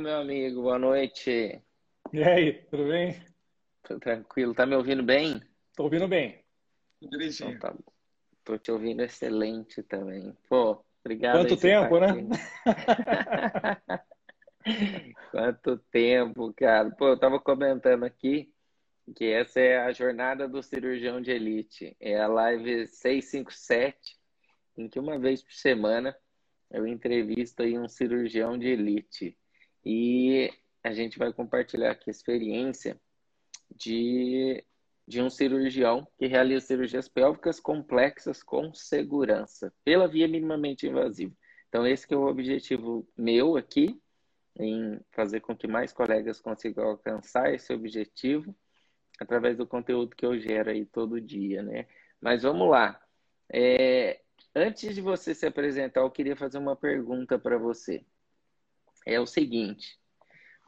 meu amigo, boa noite. E aí, tudo bem? Tudo tranquilo, tá me ouvindo bem? Tô ouvindo bem. Direitinho. Então, tá, tô te ouvindo excelente também. Pô, obrigado. Quanto tempo, né? Quanto tempo, cara. Pô, eu tava comentando aqui que essa é a jornada do cirurgião de elite. É a live 657, em que uma vez por semana eu entrevisto aí um cirurgião de elite. E a gente vai compartilhar aqui a experiência de, de um cirurgião que realiza cirurgias pélvicas complexas com segurança, pela via minimamente invasiva. Então, esse é o objetivo meu aqui, em fazer com que mais colegas consigam alcançar esse objetivo através do conteúdo que eu gero aí todo dia, né? Mas vamos lá. É, Antes de você se apresentar, eu queria fazer uma pergunta para você. É o seguinte: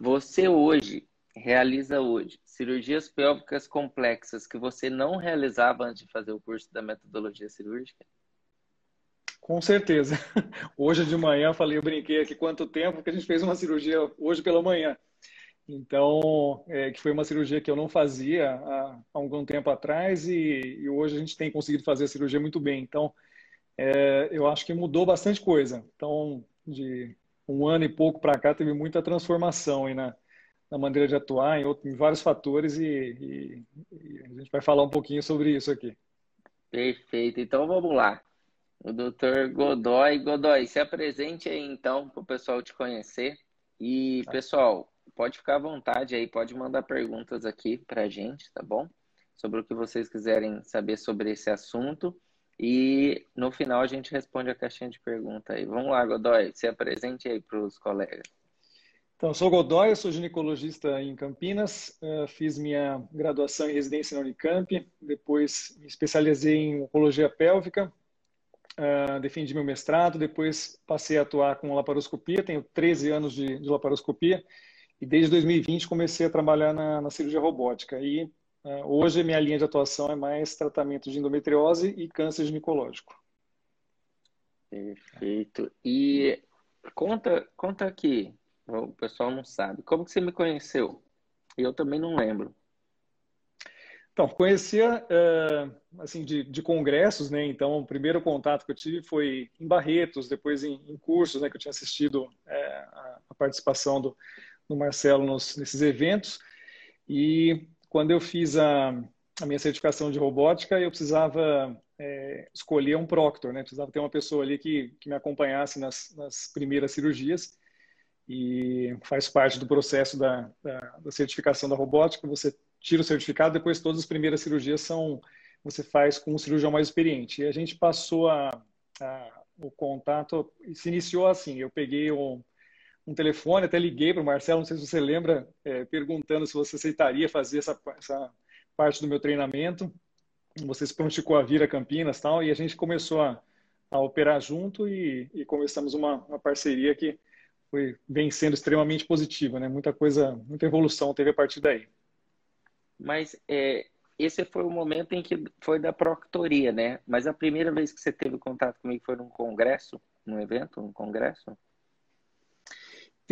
você hoje realiza hoje cirurgias pélvicas complexas que você não realizava antes de fazer o curso da metodologia cirúrgica? Com certeza. Hoje de manhã eu falei, eu brinquei aqui quanto tempo que a gente fez uma cirurgia hoje pela manhã. Então, é, que foi uma cirurgia que eu não fazia há, há algum tempo atrás e, e, hoje a gente tem conseguido fazer a cirurgia muito bem. Então, é, eu acho que mudou bastante coisa. Então, de um ano e pouco para cá, teve muita transformação aí na, na maneira de atuar, em, outro, em vários fatores, e, e, e, a gente vai falar um pouquinho sobre isso aqui. Perfeito. Então, vamos lá. O doutor Godoy. Godoy, se apresente aí, então, para o pessoal te conhecer. E, tá. pessoal, pode ficar à vontade aí, pode mandar perguntas aqui para a gente, tá bom? Sobre o que vocês quiserem saber sobre esse assunto. E no final a gente responde a caixinha de pergunta aí. Vamos lá, Godoy, se apresente aí para os colegas. Então, sou Godoy, sou ginecologista em Campinas, uh, fiz minha graduação em residência na Unicamp, depois me especializei em oncologia pélvica, uh, defendi meu mestrado, depois passei a atuar com laparoscopia, tenho 13 anos de, de laparoscopia, e desde 2020 comecei a trabalhar na, na cirurgia robótica. E é, hoje, minha linha de atuação é mais tratamento de endometriose e câncer ginecológico. Perfeito. E conta, conta aqui, o pessoal não sabe, como que você me conheceu? Eu também não lembro. Então, conhecia é, assim de, de, congressos, né? Então, o primeiro contato que eu tive foi em Barretos, depois em, em cursos, né? Que eu tinha assistido é, a, a, participação do, do Marcelo nos, nesses eventos. E quando eu fiz a, a minha certificação de robótica, eu precisava é, escolher um proctor, né? Precisava ter uma pessoa ali que, que me acompanhasse nas, nas primeiras cirurgias e faz parte do processo da, da, da, certificação da robótica. Você tira o certificado, depois todas as primeiras cirurgias são você faz com um cirurgião mais experiente. E a gente passou a, a o contato se iniciou assim. Eu peguei um, um telefone, até liguei para o Marcelo, não sei se você lembra, é, perguntando se você aceitaria fazer essa, essa parte do meu treinamento. Você se prontificou a vir a Campinas tal, e a gente começou a, a operar junto e, e começamos uma, uma, parceria que foi, vem sendo extremamente positiva, né? Muita coisa, muita evolução teve a partir daí. Mas é, esse foi o momento em que foi da proctoria, né? Mas a primeira vez que você teve contato comigo foi num congresso, num evento, num congresso?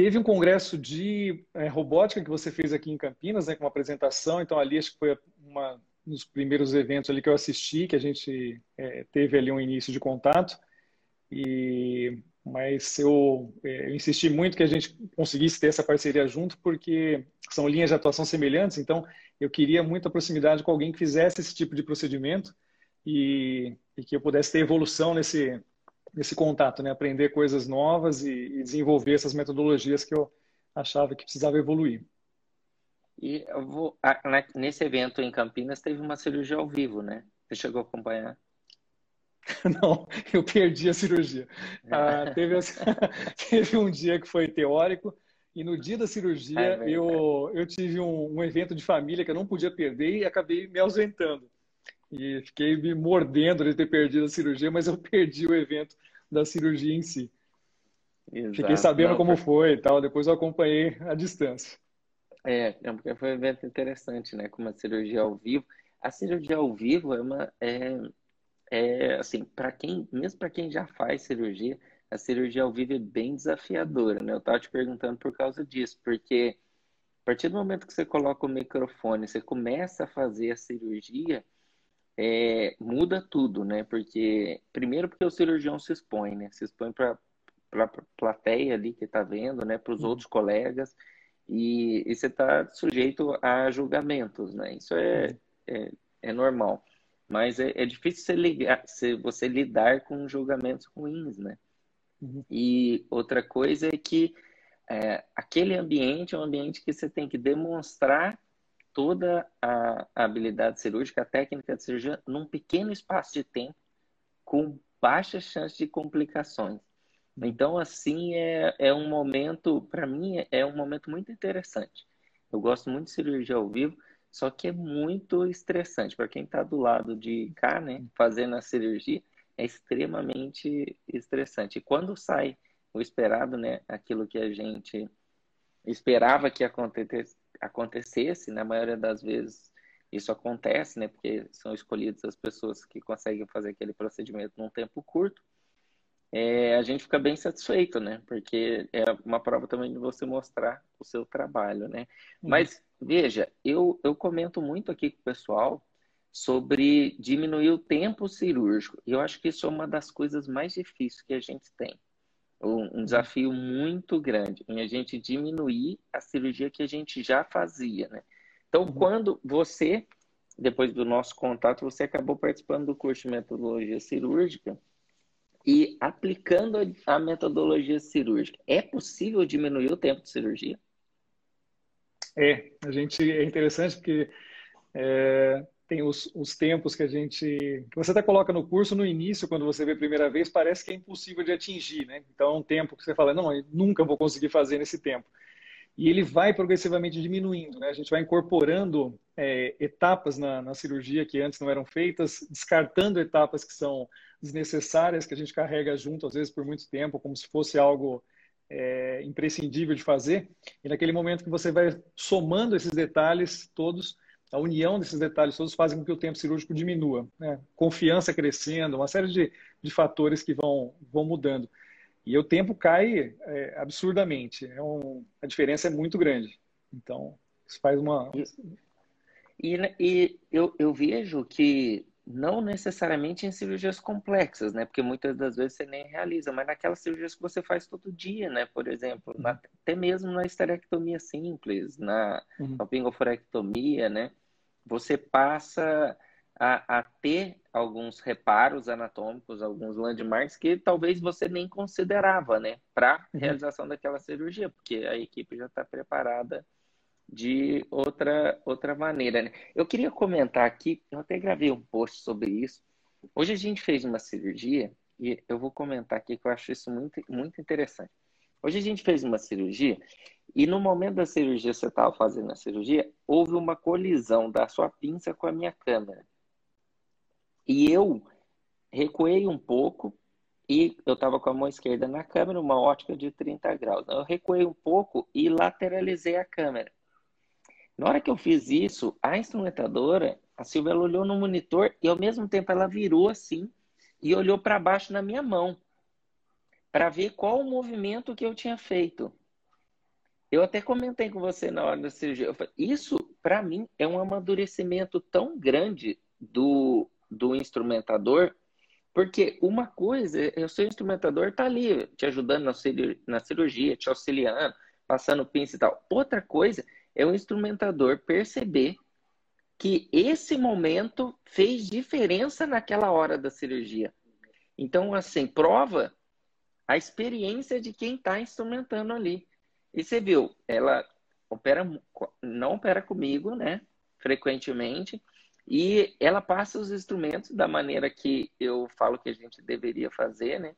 Teve um congresso de é, robótica que você fez aqui em Campinas, né, com uma apresentação. Então, ali acho que foi uma dos primeiros eventos ali que eu assisti, que a gente é, teve ali um início de contato. E mas eu, é, eu, insisti muito que a gente conseguisse ter essa parceria junto, porque são linhas de atuação semelhantes. Então, eu queria muita proximidade com alguém que fizesse esse tipo de procedimento e, e que eu pudesse ter evolução nesse esse contato, né? Aprender coisas novas e, e, desenvolver essas metodologias que eu achava que precisava evoluir. E vou, nesse evento em Campinas teve uma cirurgia ao vivo, né? Você chegou a acompanhar? Não, eu perdi a cirurgia. É. Ah, teve, teve, um dia que foi teórico e no dia da cirurgia é eu, eu tive um, um evento de família que eu não podia perder e acabei me ausentando e fiquei me mordendo de ter perdido a cirurgia, mas eu perdi o evento da cirurgia em si. Exato. Fiquei sabendo Não, como foi e tal, depois eu acompanhei à distância. É, é, porque foi um evento interessante, né? Com uma cirurgia ao vivo. A cirurgia ao vivo é uma. É, é assim, para quem, mesmo para quem já faz cirurgia, a cirurgia ao vivo é bem desafiadora, né? Eu estava te perguntando por causa disso, porque a partir do momento que você coloca o microfone, você começa a fazer a cirurgia, é, muda tudo, né? Porque, primeiro, porque o cirurgião se expõe, né? Se expõe para a plateia ali que está vendo, né? Para os uhum. outros colegas, e, e você está sujeito a julgamentos, né? Isso é, uhum. é, é normal. Mas é, é difícil você, ligar, você lidar com julgamentos ruins, né? Uhum. E outra coisa é que é, aquele ambiente é um ambiente que você tem que demonstrar toda a, habilidade cirúrgica, a técnica de cirurgia, num pequeno espaço de tempo, com baixa chance de complicações. Uhum. Então, assim, é, é um momento, para mim, é um momento muito interessante. Eu gosto muito de cirurgia ao vivo, só que é muito estressante. Para quem está do lado de cá, né, fazendo a cirurgia, é extremamente estressante. E quando sai o esperado, né, aquilo que a gente esperava que acontecesse, acontecesse, na maioria das vezes isso acontece, né, porque são escolhidas as pessoas que conseguem fazer aquele procedimento num tempo curto, é, a gente fica bem satisfeito, né, porque é uma prova também de você mostrar o seu trabalho, né. Mas, veja, eu, eu comento muito aqui com o pessoal sobre diminuir o tempo cirúrgico. E eu acho que isso é uma das coisas mais difíceis que a gente tem. Um, desafio muito grande em a gente diminuir a cirurgia que a gente já fazia, né? Então, uhum. quando você, depois do nosso contato, você acabou participando do curso de metodologia cirúrgica e aplicando a metodologia cirúrgica, é possível diminuir o tempo de cirurgia? É, a gente é interessante porque é, tem os, os, tempos que a gente. que você até coloca no curso no início, quando você vê a primeira vez, parece que é impossível de atingir, né? Então, é um tempo que você fala, não, eu nunca vou conseguir fazer nesse tempo. E ele vai progressivamente diminuindo, né? A gente vai incorporando é, etapas na, na cirurgia que antes não eram feitas, descartando etapas que são desnecessárias, que a gente carrega junto, às vezes por muito tempo, como se fosse algo é, imprescindível de fazer. E naquele momento que você vai somando esses detalhes todos, a união desses detalhes todos fazem com que o tempo cirúrgico diminua. Né? Confiança crescendo, uma série de, de fatores que vão, vão mudando. E o tempo cai é, absurdamente. É um, a diferença é muito grande. Então, isso faz uma. E, e eu, eu vejo que não necessariamente em cirurgias complexas, né? Porque muitas das vezes você nem realiza, mas naquelas cirurgias que você faz todo dia, né? Por exemplo, na, até mesmo na esterectomia simples, na uhum. pingoforectomia, né? Você passa a, a, ter alguns reparos anatômicos, alguns landmarks que talvez você nem considerava, né, para uhum. realização daquela cirurgia, porque a equipe já está preparada de outra outra maneira. Né? Eu queria comentar aqui, eu até gravei um post sobre isso. Hoje a gente fez uma cirurgia e eu vou comentar aqui que eu acho isso muito muito interessante. Hoje a gente fez uma cirurgia e no momento da cirurgia, você estava fazendo a cirurgia, houve uma colisão da sua pinça com a minha câmera. E eu recuei um pouco e eu estava com a mão esquerda na câmera, uma ótica de 30 graus. Eu recuei um pouco e lateralizei a câmera. Na hora que eu fiz isso, a instrumentadora, a Silvia, ela olhou no monitor e ao mesmo tempo ela virou assim e olhou para baixo na minha mão para ver qual o movimento que eu tinha feito. Eu até comentei com você na hora da cirurgia. Falei, isso, para mim, é um amadurecimento tão grande do, do instrumentador, porque uma coisa é o seu instrumentador está ali te ajudando na cirurgia, na cirurgia, te auxiliando, passando pinça e tal. Outra coisa é o instrumentador perceber que esse momento fez diferença naquela hora da cirurgia. Então, assim, prova a experiência de quem está instrumentando ali. E você viu, ela opera, não opera comigo, né? Frequentemente. E ela passa os instrumentos da maneira que eu falo que a gente deveria fazer, né?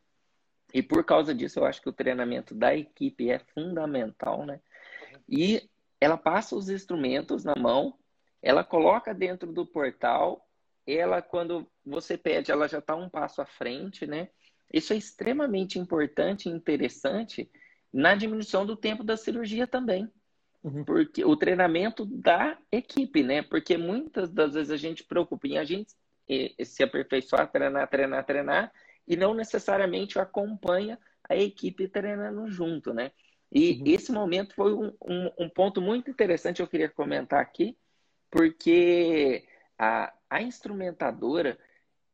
E por causa disso, eu acho que o treinamento da equipe é fundamental, né? E ela passa os instrumentos na mão, ela coloca dentro do portal, ela, quando você pede, ela já está um passo à frente, né? Isso é extremamente importante e interessante na diminuição do tempo da cirurgia também. Uhum. Porque o treinamento da equipe, né? Porque muitas das vezes a gente preocupa em a gente se aperfeiçoar, treinar, treinar, treinar, e não necessariamente acompanha a equipe treinando junto, né? E uhum. esse momento foi um, um, um, ponto muito interessante, eu queria comentar aqui, porque a, a instrumentadora,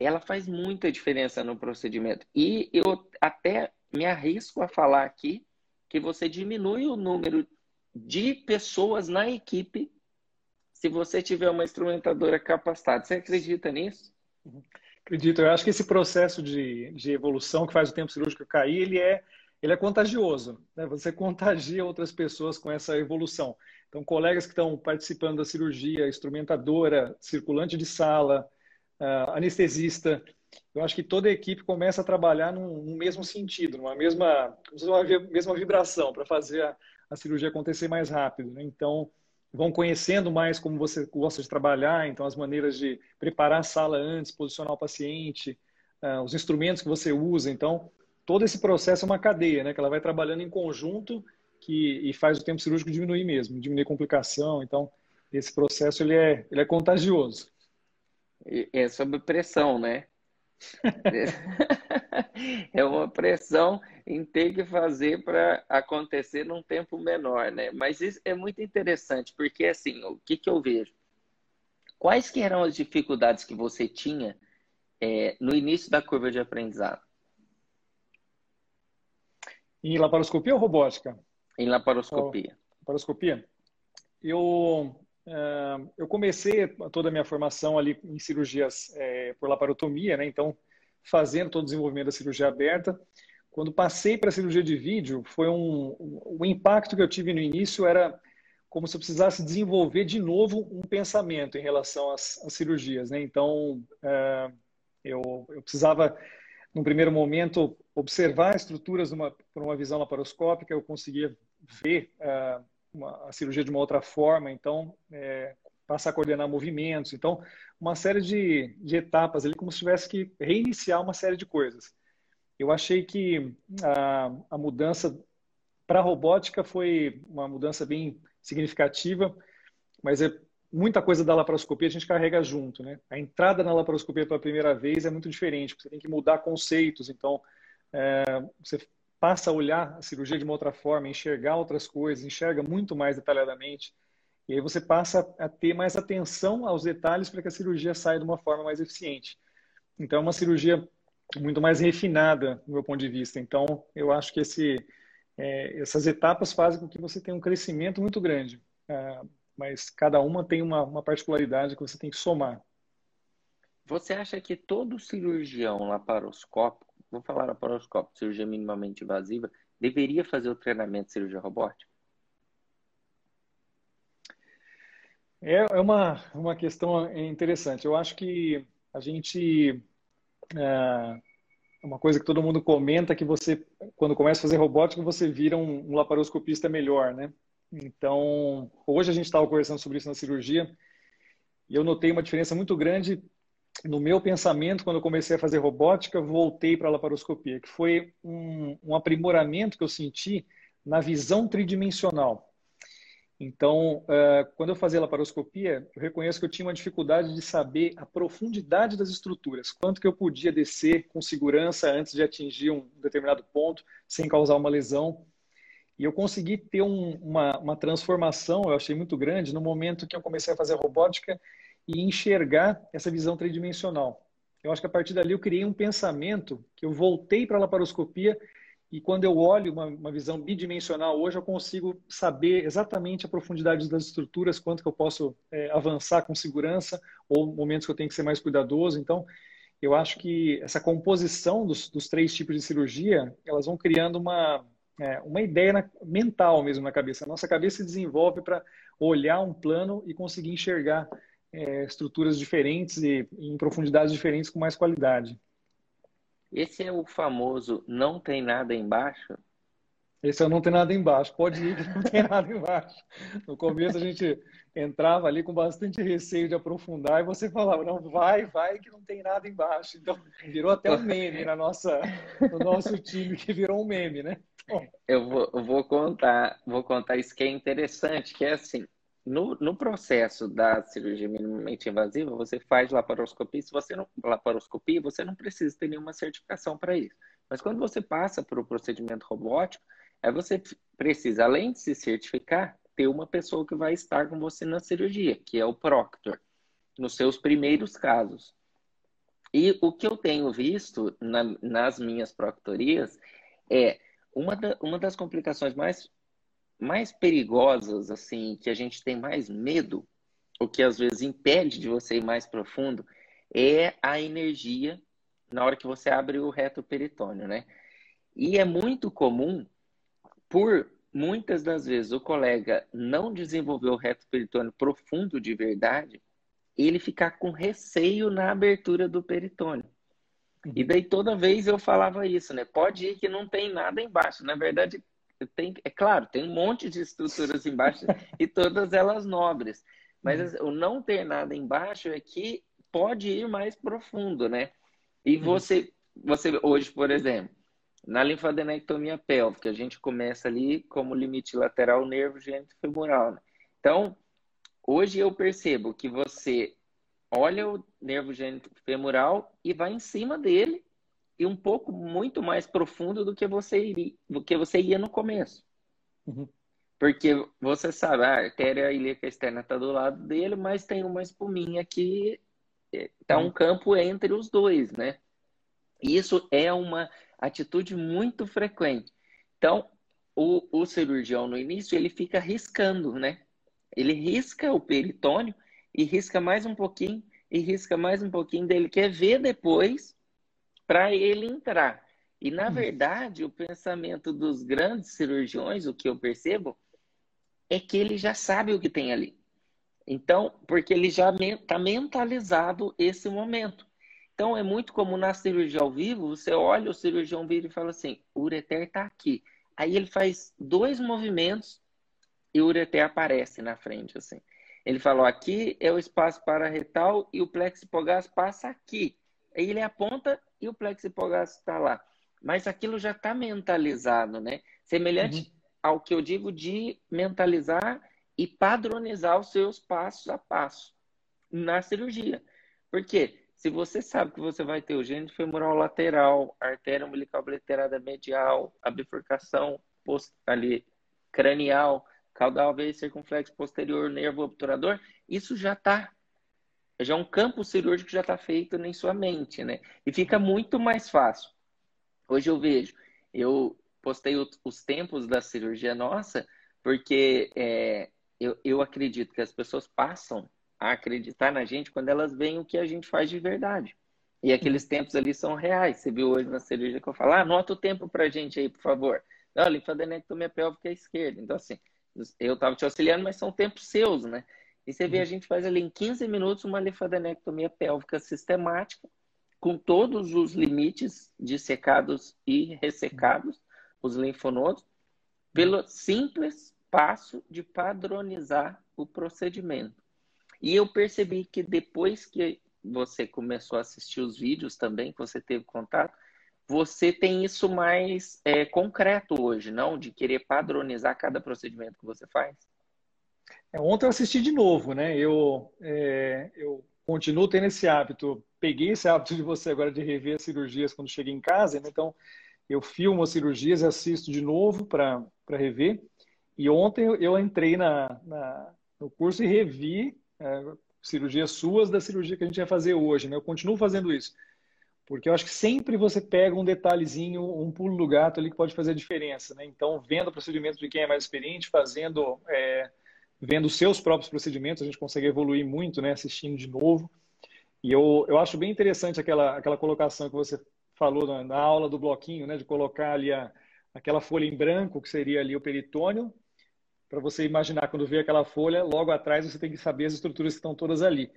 ela faz muita diferença no procedimento. E eu até me arrisco a falar aqui que você diminui o número de pessoas na equipe se você tiver uma instrumentadora capacitada. Você acredita nisso? Acredito. Eu acho que esse processo de, de evolução que faz o tempo cirúrgico cair, ele é, ele é contagioso. Né? Você contagia outras pessoas com essa evolução. Então, colegas que estão participando da cirurgia, instrumentadora, circulante de sala, uh, anestesista, eu acho que toda a equipe começa a trabalhar num, num mesmo sentido, numa mesma, mesma vibração para fazer a, a, cirurgia acontecer mais rápido. Né? Então, vão conhecendo mais como você gosta de trabalhar, então as maneiras de preparar a sala antes, posicionar o paciente, uh, os instrumentos que você usa. Então, todo esse processo é uma cadeia, né? Que ela vai trabalhando em conjunto que, e faz o tempo cirúrgico diminuir mesmo, diminuir complicação. Então, esse processo ele é, ele é contagioso. É sob pressão, né? É uma pressão em ter que fazer para acontecer num tempo menor, né? Mas isso é muito interessante, porque assim, o que, que eu vejo? Quais que eram as dificuldades que você tinha é, no início da curva de aprendizado? Em laparoscopia ou robótica? Em laparoscopia. Oh, laparoscopia? Eu eu comecei toda a minha formação ali em cirurgias é, por laparotomia, né? Então, fazendo todo o desenvolvimento da cirurgia aberta. Quando passei para a cirurgia de vídeo, foi um, o impacto que eu tive no início era como se eu precisasse desenvolver de novo um pensamento em relação às, às cirurgias, né? Então, é, eu, eu precisava, num primeiro momento, observar estruturas numa, por uma visão laparoscópica, eu conseguia ver uh, uma, a cirurgia de uma outra forma, então é, passar a coordenar movimentos, então uma série de, de etapas ali, como se tivesse que reiniciar uma série de coisas. Eu achei que a, a mudança para a robótica foi uma mudança bem significativa, mas é muita coisa da laparoscopia a gente carrega junto, né? A entrada na laparoscopia pela primeira vez é muito diferente, você tem que mudar conceitos, então é, você passa a olhar a cirurgia de uma outra forma, enxergar outras coisas, enxerga muito mais detalhadamente. E aí você passa a ter mais atenção aos detalhes para que a cirurgia saia de uma forma mais eficiente. Então, é uma cirurgia muito mais refinada, do meu ponto de vista. Então, eu acho que esse, é, essas etapas fazem com que você tenha um crescimento muito grande. É, mas cada uma tem uma, uma particularidade que você tem que somar. Você acha que todo cirurgião laparoscópico vou falar laparoscópio, cirurgia minimamente invasiva, deveria fazer o treinamento de cirurgia robótica? É, é uma, uma questão interessante. Eu acho que a gente. É, uma coisa que todo mundo comenta que você, quando começa a fazer robótica, você vira um, um laparoscopista melhor, né? Então, hoje a gente estava conversando sobre isso na cirurgia e eu notei uma diferença muito grande no meu pensamento, quando eu comecei a fazer robótica, voltei para a laparoscopia, que foi um, um, aprimoramento que eu senti na visão tridimensional. Então, uh, quando eu fazia laparoscopia, eu reconheço que eu tinha uma dificuldade de saber a profundidade das estruturas, quanto que eu podia descer com segurança antes de atingir um determinado ponto, sem causar uma lesão. E eu consegui ter um, uma, uma transformação, eu achei muito grande, no momento que eu comecei a fazer robótica e enxergar essa visão tridimensional. Eu acho que a partir dali eu criei um pensamento que eu voltei para a laparoscopia e quando eu olho uma, uma, visão bidimensional hoje, eu consigo saber exatamente a profundidade das estruturas, quanto que eu posso é, avançar com segurança ou momentos que eu tenho que ser mais cuidadoso. Então, eu acho que essa composição dos, dos três tipos de cirurgia, elas vão criando uma, é, uma ideia na, mental mesmo na cabeça. A nossa cabeça se desenvolve para olhar um plano e conseguir enxergar é, estruturas diferentes e em profundidades diferentes com mais qualidade. Esse é o famoso não tem nada embaixo? Esse é o não tem nada embaixo. Pode ir que não tem nada embaixo. No começo a gente entrava ali com bastante receio de aprofundar e você falava, não, vai, vai que não tem nada embaixo. Então virou até um meme na nossa, no nosso time, que virou um meme, né? Bom. Eu vou, eu vou contar, vou contar isso que é interessante, que é assim, no, no processo da cirurgia minimamente invasiva, você faz laparoscopia. Se você não laparoscopia, você não precisa ter nenhuma certificação para isso. Mas quando você passa para o procedimento robótico, aí você precisa, além de se certificar, ter uma pessoa que vai estar com você na cirurgia, que é o proctor, nos seus primeiros casos. E o que eu tenho visto na, nas minhas proctorias é uma, da, uma das complicações mais, mais perigosas, assim, que a gente tem mais medo, o que às vezes impede de você ir mais profundo, é a energia na hora que você abre o reto peritônio, né? E é muito comum, por muitas das vezes o colega não desenvolver o reto peritônio profundo de verdade, ele ficar com receio na abertura do peritônio. E daí toda vez eu falava isso, né? Pode ir que não tem nada embaixo. Na verdade, tem, é claro, tem um monte de estruturas embaixo e todas elas nobres. Mas uhum. o não ter nada embaixo é que pode ir mais profundo, né? E uhum. você, você hoje, por exemplo, na linfadenectomia pélvica, a gente começa ali como limite lateral nervo gênito femoral. Né? Então, hoje eu percebo que você olha o nervo gênito femoral e vai em cima dele e um pouco muito mais profundo do que você iria, do que você ia no começo. Uhum. Porque você sabe, a artéria ilíaca externa está do lado dele, mas tem uma espuminha que está um campo entre os dois, né? E isso é uma atitude muito frequente. Então, o, o cirurgião no início ele fica riscando, né? Ele risca o peritônio e risca mais um pouquinho e risca mais um pouquinho dele quer ver depois para ele entrar. E na hum. verdade, o pensamento dos grandes cirurgiões, o que eu percebo, é que ele já sabe o que tem ali. Então, porque ele já está mentalizado esse momento. Então, é muito comum na cirurgia ao vivo, você olha o cirurgião vir e fala assim, o ureter está aqui. Aí ele faz dois movimentos e o ureter aparece na frente, assim. Ele falou, aqui é o espaço para retal e o plexo hipogás passa aqui. Aí ele aponta e o plexo hipogás está lá. Mas aquilo já está mentalizado, né? Semelhante uhum. ao que eu digo de mentalizar e padronizar os seus passos a passo na cirurgia. Porque se você sabe que você vai ter o gênio femoral lateral, artéria umbilical obliterada medial, a bifurcação post, ali cranial, caudal veio circunflexo posterior, nervo obturador, isso já está já é um campo cirúrgico que já está feito em sua mente, né? E fica muito mais fácil. Hoje eu vejo, eu postei os tempos da cirurgia nossa, porque é, eu, eu acredito que as pessoas passam a acreditar na gente quando elas veem o que a gente faz de verdade. E aqueles uhum. tempos ali são reais. Você viu hoje na cirurgia que eu falo, ah, anota o tempo pra gente aí, por favor. Não, linfadenectomia pélvica é esquerda. Então, assim, eu estava te auxiliando, mas são tempos seus, né? E você vê, a gente faz ali em 15 minutos uma linfadenectomia pélvica sistemática, com todos os limites dissecados e ressecados, os linfonodos, pelo simples passo de padronizar o procedimento. E eu percebi que depois que você começou a assistir os vídeos também, que você teve contato, você tem isso mais é, concreto hoje, não? De querer padronizar cada procedimento que você faz? É, ontem eu assisti de novo, né? Eu, é, eu continuo tendo esse hábito. Peguei esse hábito de você agora de rever as cirurgias quando cheguei em casa, né? então eu filmo as cirurgias assisto de novo para rever. E ontem eu entrei na, na, no curso e revi é, cirurgias suas da cirurgia que a gente vai fazer hoje. Né? Eu continuo fazendo isso. Porque eu acho que sempre você pega um detalhezinho, um pulo do gato ali que pode fazer a diferença. Né? Então, vendo o procedimento de quem é mais experiente, fazendo, é, vendo seus próprios procedimentos, a gente consegue evoluir muito, né? assistindo de novo. E eu, eu acho bem interessante aquela, aquela colocação que você falou na, na aula do bloquinho, né? de colocar ali a, aquela folha em branco, que seria ali o peritônio, para você imaginar quando vê aquela folha, logo atrás você tem que saber as estruturas que estão todas ali.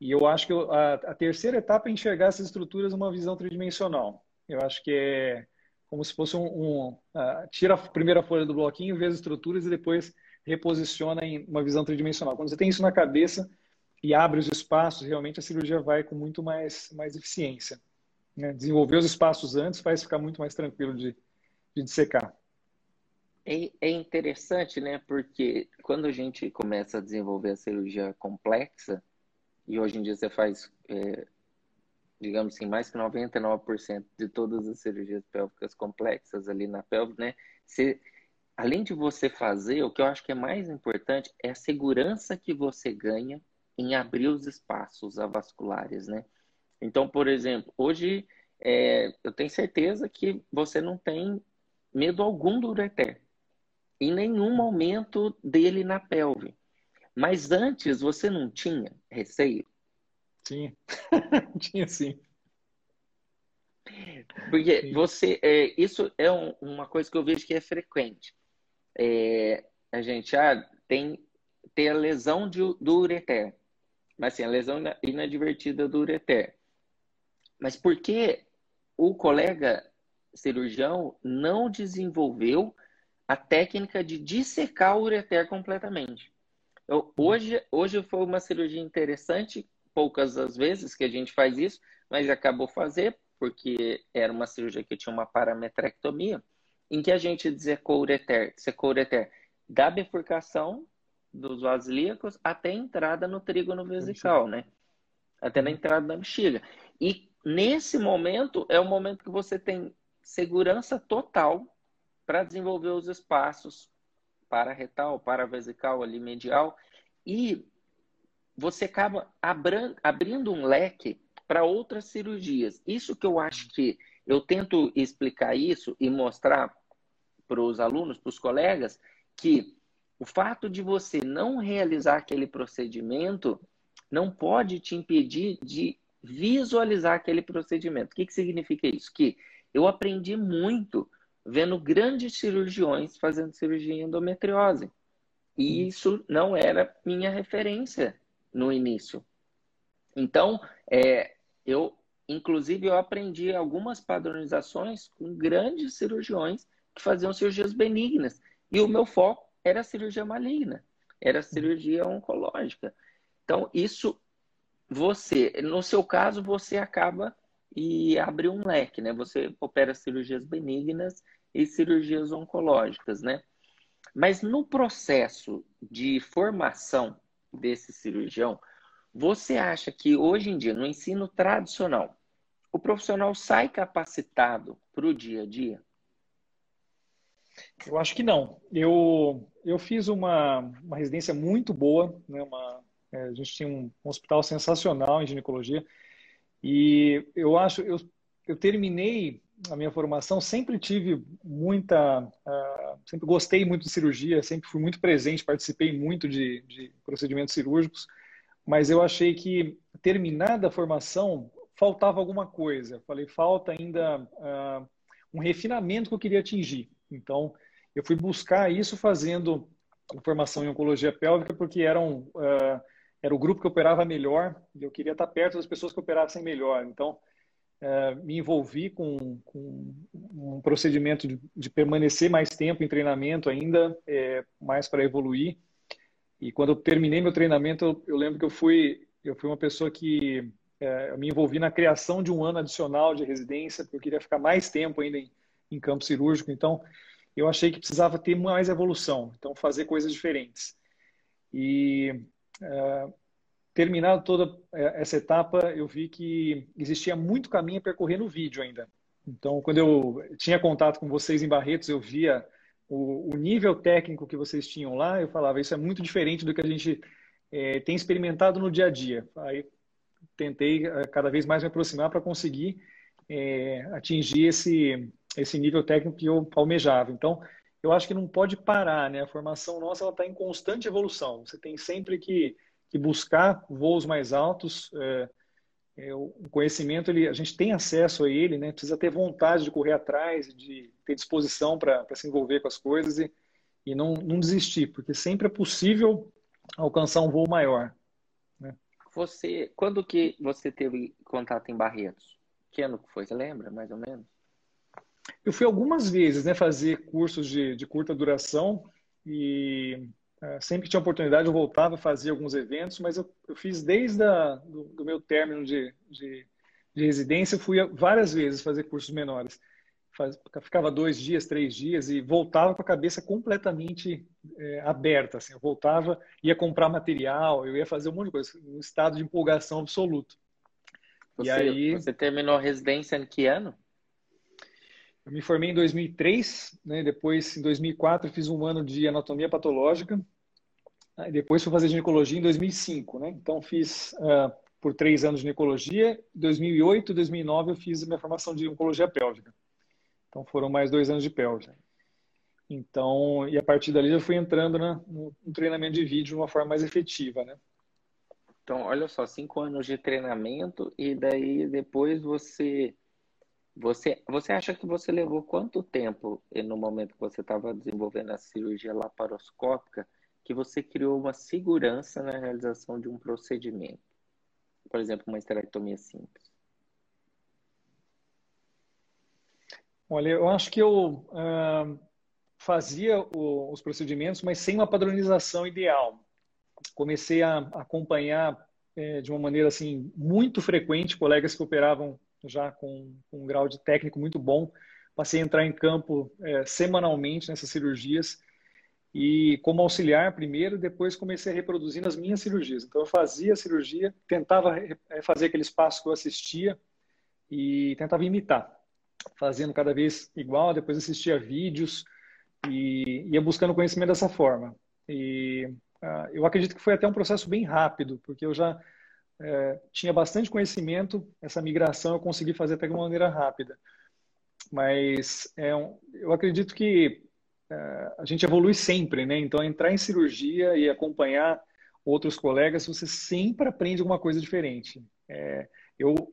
E eu acho que a, a terceira etapa é enxergar essas estruturas numa visão tridimensional. Eu acho que é como se fosse um, um uh, tira a primeira folha do bloquinho, vê as estruturas e depois reposiciona em uma visão tridimensional. Quando você tem isso na cabeça e abre os espaços, realmente a cirurgia vai com muito mais, mais eficiência. Né? Desenvolver os espaços antes faz ficar muito mais tranquilo de, de dissecar. É, é interessante, né? Porque quando a gente começa a desenvolver a cirurgia complexa, e hoje em dia você faz é, digamos assim, mais que 99% de todas as cirurgias pélvicas complexas ali na pelve, né? Você, além de você fazer, o que eu acho que é mais importante é a segurança que você ganha em abrir os espaços avasculares, né? Então, por exemplo, hoje é, eu tenho certeza que você não tem medo algum do ureter. Em nenhum momento dele na pelve. Mas antes você não tinha receio? Sim, tinha sim. Porque sim. você, é, isso é um, uma coisa que eu vejo que é frequente. É, a gente ah, tem, tem a lesão de, do ureter, mas assim, a lesão inadvertida do ureter. Mas por que o colega cirurgião não desenvolveu a técnica de dissecar o ureter completamente. Eu, hoje, hoje foi uma cirurgia interessante, poucas as vezes que a gente faz isso, mas acabou fazer porque era uma cirurgia que tinha uma parametrectomia, em que a gente dissecou o ureter, ureter da bifurcação dos vasos ilíacos até a entrada no trígono vesical, né? Até na entrada da bexiga. E nesse momento é o momento que você tem segurança total para desenvolver os espaços para retal, para vesical, ali medial, e você acaba abrindo um leque para outras cirurgias. Isso que eu acho que eu tento explicar isso e mostrar para os alunos, para os colegas, que o fato de você não realizar aquele procedimento não pode te impedir de visualizar aquele procedimento. O que, que significa isso? Que eu aprendi muito vendo grandes cirurgiões fazendo cirurgia em endometriose. E hum. isso não era minha referência no início. Então, é, eu, inclusive, eu aprendi algumas padronizações com grandes cirurgiões que faziam cirurgias benignas. E o meu foco era cirurgia maligna, era cirurgia oncológica. Então, isso você, no seu caso, você acaba e abre um leque, né? Você opera cirurgias benignas e cirurgias oncológicas, né? Mas no processo de formação desse cirurgião, você acha que hoje em dia, no ensino tradicional, o profissional sai capacitado para o dia a dia? Eu acho que não. Eu, eu fiz uma, uma residência muito boa, né? uma, é, a gente tinha um, um hospital sensacional em ginecologia, e eu acho, eu, eu terminei a minha formação, sempre tive muita, uh, sempre gostei muito de cirurgia, sempre fui muito presente, participei muito de, de procedimentos cirúrgicos, mas eu achei que terminada a formação faltava alguma coisa. Falei, falta ainda uh, um refinamento que eu queria atingir. Então, eu fui buscar isso fazendo formação em oncologia pélvica, porque eram uh, era o grupo que operava melhor e eu queria estar perto das pessoas que operassem melhor. Então, é, me envolvi com, com um procedimento de, de, permanecer mais tempo em treinamento ainda, é, mais para evoluir. E quando eu terminei meu treinamento, eu, eu, lembro que eu fui, eu fui uma pessoa que é, me envolvi na criação de um ano adicional de residência, porque eu queria ficar mais tempo ainda em, em campo cirúrgico. Então, eu achei que precisava ter mais evolução, então fazer coisas diferentes. E é, terminado toda é, essa etapa, eu vi que existia muito caminho a percorrer no vídeo ainda. Então, quando eu tinha contato com vocês em Barretos, eu via o, o nível técnico que vocês tinham lá, eu falava, isso é muito diferente do que a gente é, tem experimentado no dia a dia. Aí tentei é, cada vez mais me aproximar para conseguir é, atingir esse, esse nível técnico que eu almejava. Então, eu acho que não pode parar, né? A formação nossa está em constante evolução. Você tem sempre que, que buscar voos mais altos. É, é, o conhecimento, ele, a gente tem acesso a ele, né? Precisa ter vontade de correr atrás, de ter disposição para se envolver com as coisas e, e não, não desistir, porque sempre é possível alcançar um voo maior. Você, quando que você teve contato em Barretos? Que ano que foi? Você lembra, mais ou menos? Eu fui algumas vezes né, fazer cursos de, de curta duração e é, sempre que tinha oportunidade eu voltava a fazer alguns eventos, mas eu, eu fiz desde a, do, do, meu término de, de, de, residência, fui várias vezes fazer cursos menores. Faz, ficava dois dias, três dias e voltava com a cabeça completamente é, aberta. Assim. Eu voltava, ia comprar material, eu ia fazer um monte de coisa, um estado de empolgação absoluto. Você, e aí, você terminou a residência em que ano? Eu me formei em 2003, né? depois em 2004 fiz um ano de anatomia patológica, aí depois fui fazer ginecologia em 2005, né? Então fiz uh, por três anos de ginecologia, 2008, 2009 eu fiz a minha formação de oncologia pélvica. Então foram mais dois anos de pélvica. Então, e a partir dali eu fui entrando na, no, no treinamento de vídeo de uma forma mais efetiva, né? Então, olha só, cinco anos de treinamento e daí depois você você, você acha que você levou quanto tempo no momento que você estava desenvolvendo a cirurgia laparoscópica que você criou uma segurança na realização de um procedimento? Por exemplo, uma esterectomia simples. Olha, eu acho que eu uh, fazia o, os procedimentos, mas sem uma padronização ideal. Comecei a acompanhar é, de uma maneira assim muito frequente colegas que operavam já com, com um grau de técnico muito bom. Passei a entrar em campo é, semanalmente nessas cirurgias e como auxiliar primeiro, depois comecei a reproduzir nas minhas cirurgias. Então eu fazia a cirurgia, tentava é, fazer aqueles passos que eu assistia e tentava imitar, fazendo cada vez igual, depois assistia vídeos e ia buscando conhecimento dessa forma. E uh, eu acredito que foi até um processo bem rápido, porque eu já é, tinha bastante conhecimento, essa migração eu consegui fazer até de uma maneira rápida. Mas é um, eu acredito que é, a gente evolui sempre, né? Então, entrar em cirurgia e acompanhar outros colegas, você sempre aprende alguma coisa diferente. É, eu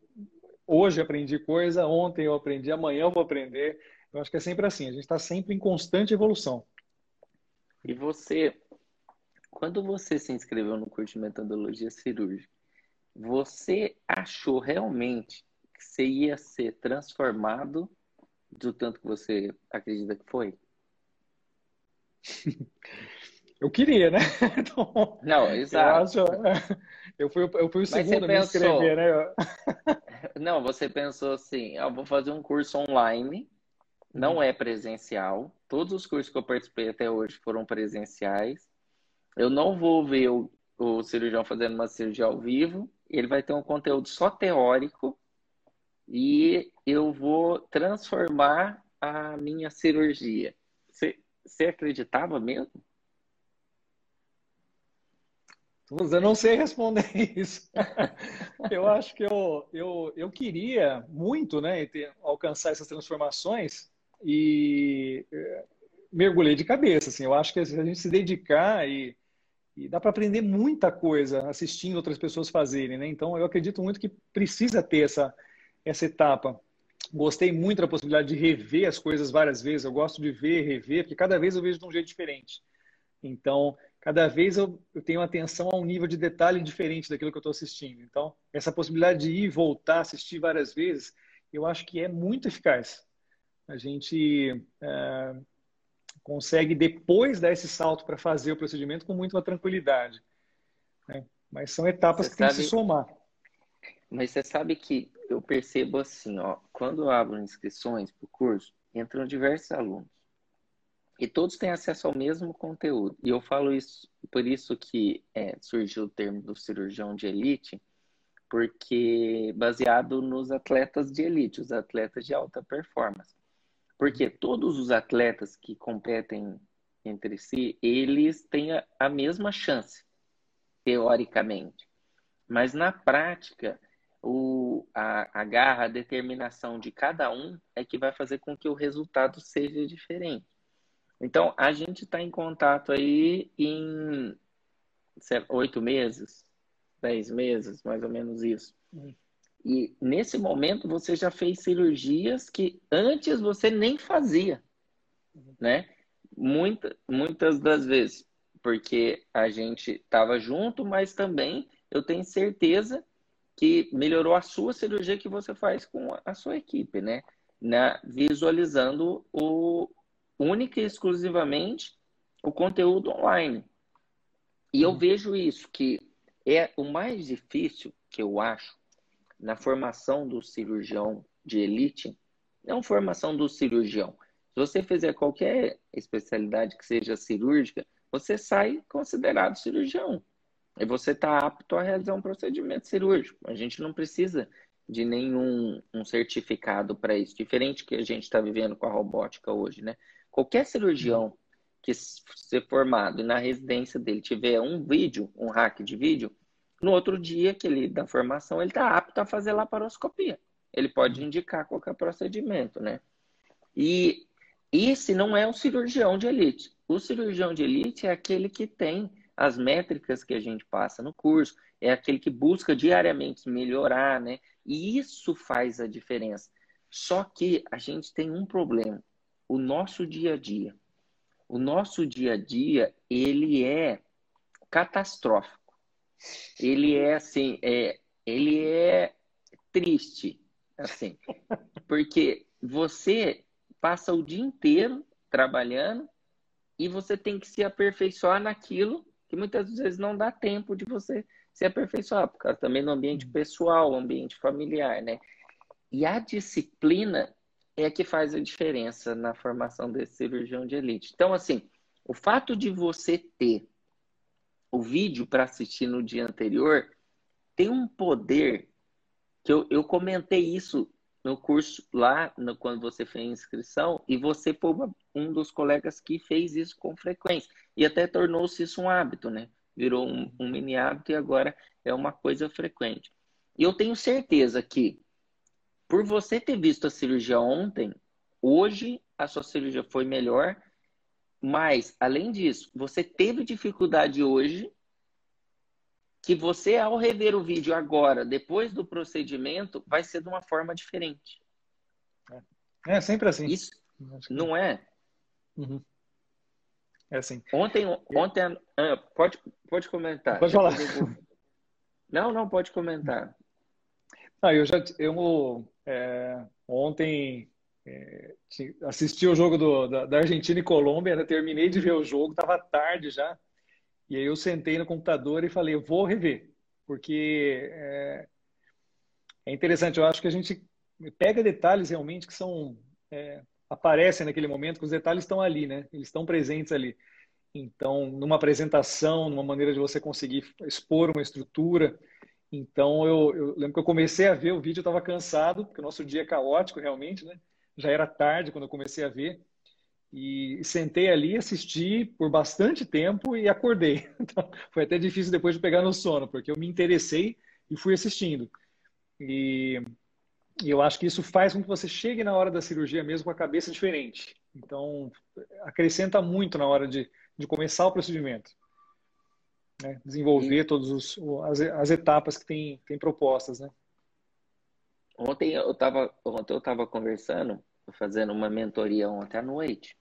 hoje aprendi coisa, ontem eu aprendi, amanhã eu vou aprender. Eu acho que é sempre assim, a gente está sempre em constante evolução. E você, quando você se inscreveu no curso de metodologia cirúrgica, você achou realmente que você ia ser transformado do tanto que você acredita que foi? Eu queria, né? Então, não, exato. Eu, acho, eu, fui, eu fui o segundo a me inscrever, né? Não, você pensou assim, eu vou fazer um curso online, não uhum. é presencial. Todos os cursos que eu participei até hoje foram presenciais. Eu não vou ver o, o cirurgião fazendo uma cirurgia ao vivo ele vai ter um conteúdo só teórico e eu vou transformar a minha cirurgia. Você, você acreditava mesmo? Eu não sei responder isso. eu acho que eu, eu, eu queria muito né, ter, alcançar essas transformações e eh, mergulhei de cabeça. Assim, eu acho que se a gente se dedicar e e dá para aprender muita coisa assistindo outras pessoas fazerem, né? Então, eu acredito muito que precisa ter essa, essa etapa. Gostei muito da possibilidade de rever as coisas várias vezes. Eu gosto de ver, rever, porque cada vez eu vejo de um jeito diferente. Então, cada vez eu, eu tenho atenção a um nível de detalhe diferente daquilo que eu estou assistindo. Então, essa possibilidade de ir voltar, assistir várias vezes, eu acho que é muito eficaz. A gente é, consegue depois dar esse salto para fazer o procedimento com muita tranquilidade. Né? Mas são etapas você que sabe... tem que se somar. Mas você sabe que eu percebo assim, ó, quando eu abro inscrições para o curso, entram diversos alunos. E todos têm acesso ao mesmo conteúdo. E eu falo isso, por isso que é, surgiu o termo do cirurgião de elite, porque baseado nos atletas de elite, os atletas de alta performance. Porque todos os atletas que competem entre si, eles têm a, mesma chance, teoricamente. Mas na prática, o, a, a garra, a determinação de cada um é que vai fazer com que o resultado seja diferente. Então, a gente está em contato aí em oito meses, dez meses, mais ou menos isso. Hum. E nesse momento você já fez cirurgias que antes você nem fazia, né? Muita, muitas das vezes, porque a gente estava junto, mas também eu tenho certeza que melhorou a sua cirurgia que você faz com a sua equipe, né? Na, visualizando o única e exclusivamente o conteúdo online. E eu uhum. vejo isso, que é o mais difícil que eu acho na formação do cirurgião de elite, não formação do cirurgião. Se você fizer qualquer especialidade que seja cirúrgica, você sai considerado cirurgião. E você está apto a realizar um procedimento cirúrgico. A gente não precisa de nenhum um certificado para isso, diferente que a gente está vivendo com a robótica hoje, né? Qualquer cirurgião que ser formado na residência dele tiver um vídeo, um hack de vídeo, no outro dia que ele da formação ele está apto a fazer laparoscopia. Ele pode indicar qualquer procedimento, né? E esse não é um cirurgião de elite. O cirurgião de elite é aquele que tem as métricas que a gente passa no curso, é aquele que busca diariamente melhorar, né? E isso faz a diferença. Só que a gente tem um problema. O nosso dia a dia. O nosso dia a dia, ele é catastrófico. Ele é assim, é, ele é triste, assim, porque você passa o dia inteiro trabalhando e você tem que se aperfeiçoar naquilo que muitas vezes não dá tempo de você se aperfeiçoar, por causa também do ambiente pessoal, ambiente familiar, né? E a disciplina é que faz a diferença na formação desse cirurgião de elite. Então, assim, o fato de você ter o vídeo para assistir no dia anterior tem um poder que eu, eu comentei isso no curso lá, no, quando você fez a inscrição, e você foi um dos colegas que fez isso com frequência. E até tornou-se isso um hábito, né? Virou um, um mini hábito e agora é uma coisa frequente. E eu tenho certeza que, por você ter visto a cirurgia ontem, hoje a sua cirurgia foi melhor, mas, além disso, você teve dificuldade hoje, que você, ao rever o vídeo agora, depois do procedimento, vai ser de uma forma diferente. É, é sempre assim. Isso não é? Uhum. É assim. Ontem, ontem ah, pode, pode comentar. Pode falar. Não, não, pode comentar. Ah, eu já eu, é, ontem é, assisti o jogo do, da, da, Argentina e Colômbia, né? terminei de ver o jogo, estava tarde já, e aí eu sentei no computador e falei, vou rever, porque é, é interessante, eu acho que a gente pega detalhes realmente que são é, aparecem naquele momento, que os detalhes estão ali, né? Eles estão presentes ali. Então, numa apresentação, numa maneira de você conseguir expor uma estrutura. Então, eu, eu lembro que eu comecei a ver o vídeo, eu estava cansado, porque o nosso dia é caótico realmente, né? Já era tarde quando eu comecei a ver. E sentei ali, assisti por bastante tempo e acordei. Então, foi até difícil depois de pegar no sono, porque eu me interessei e fui assistindo. E e eu acho que isso faz com que você chegue na hora da cirurgia mesmo com a cabeça diferente. Então, acrescenta muito na hora de, de começar o procedimento. Né? Desenvolver todas as, as etapas que tem, tem propostas. Né? Ontem eu estava ontem eu tava conversando, fazendo uma mentoria ontem à noite,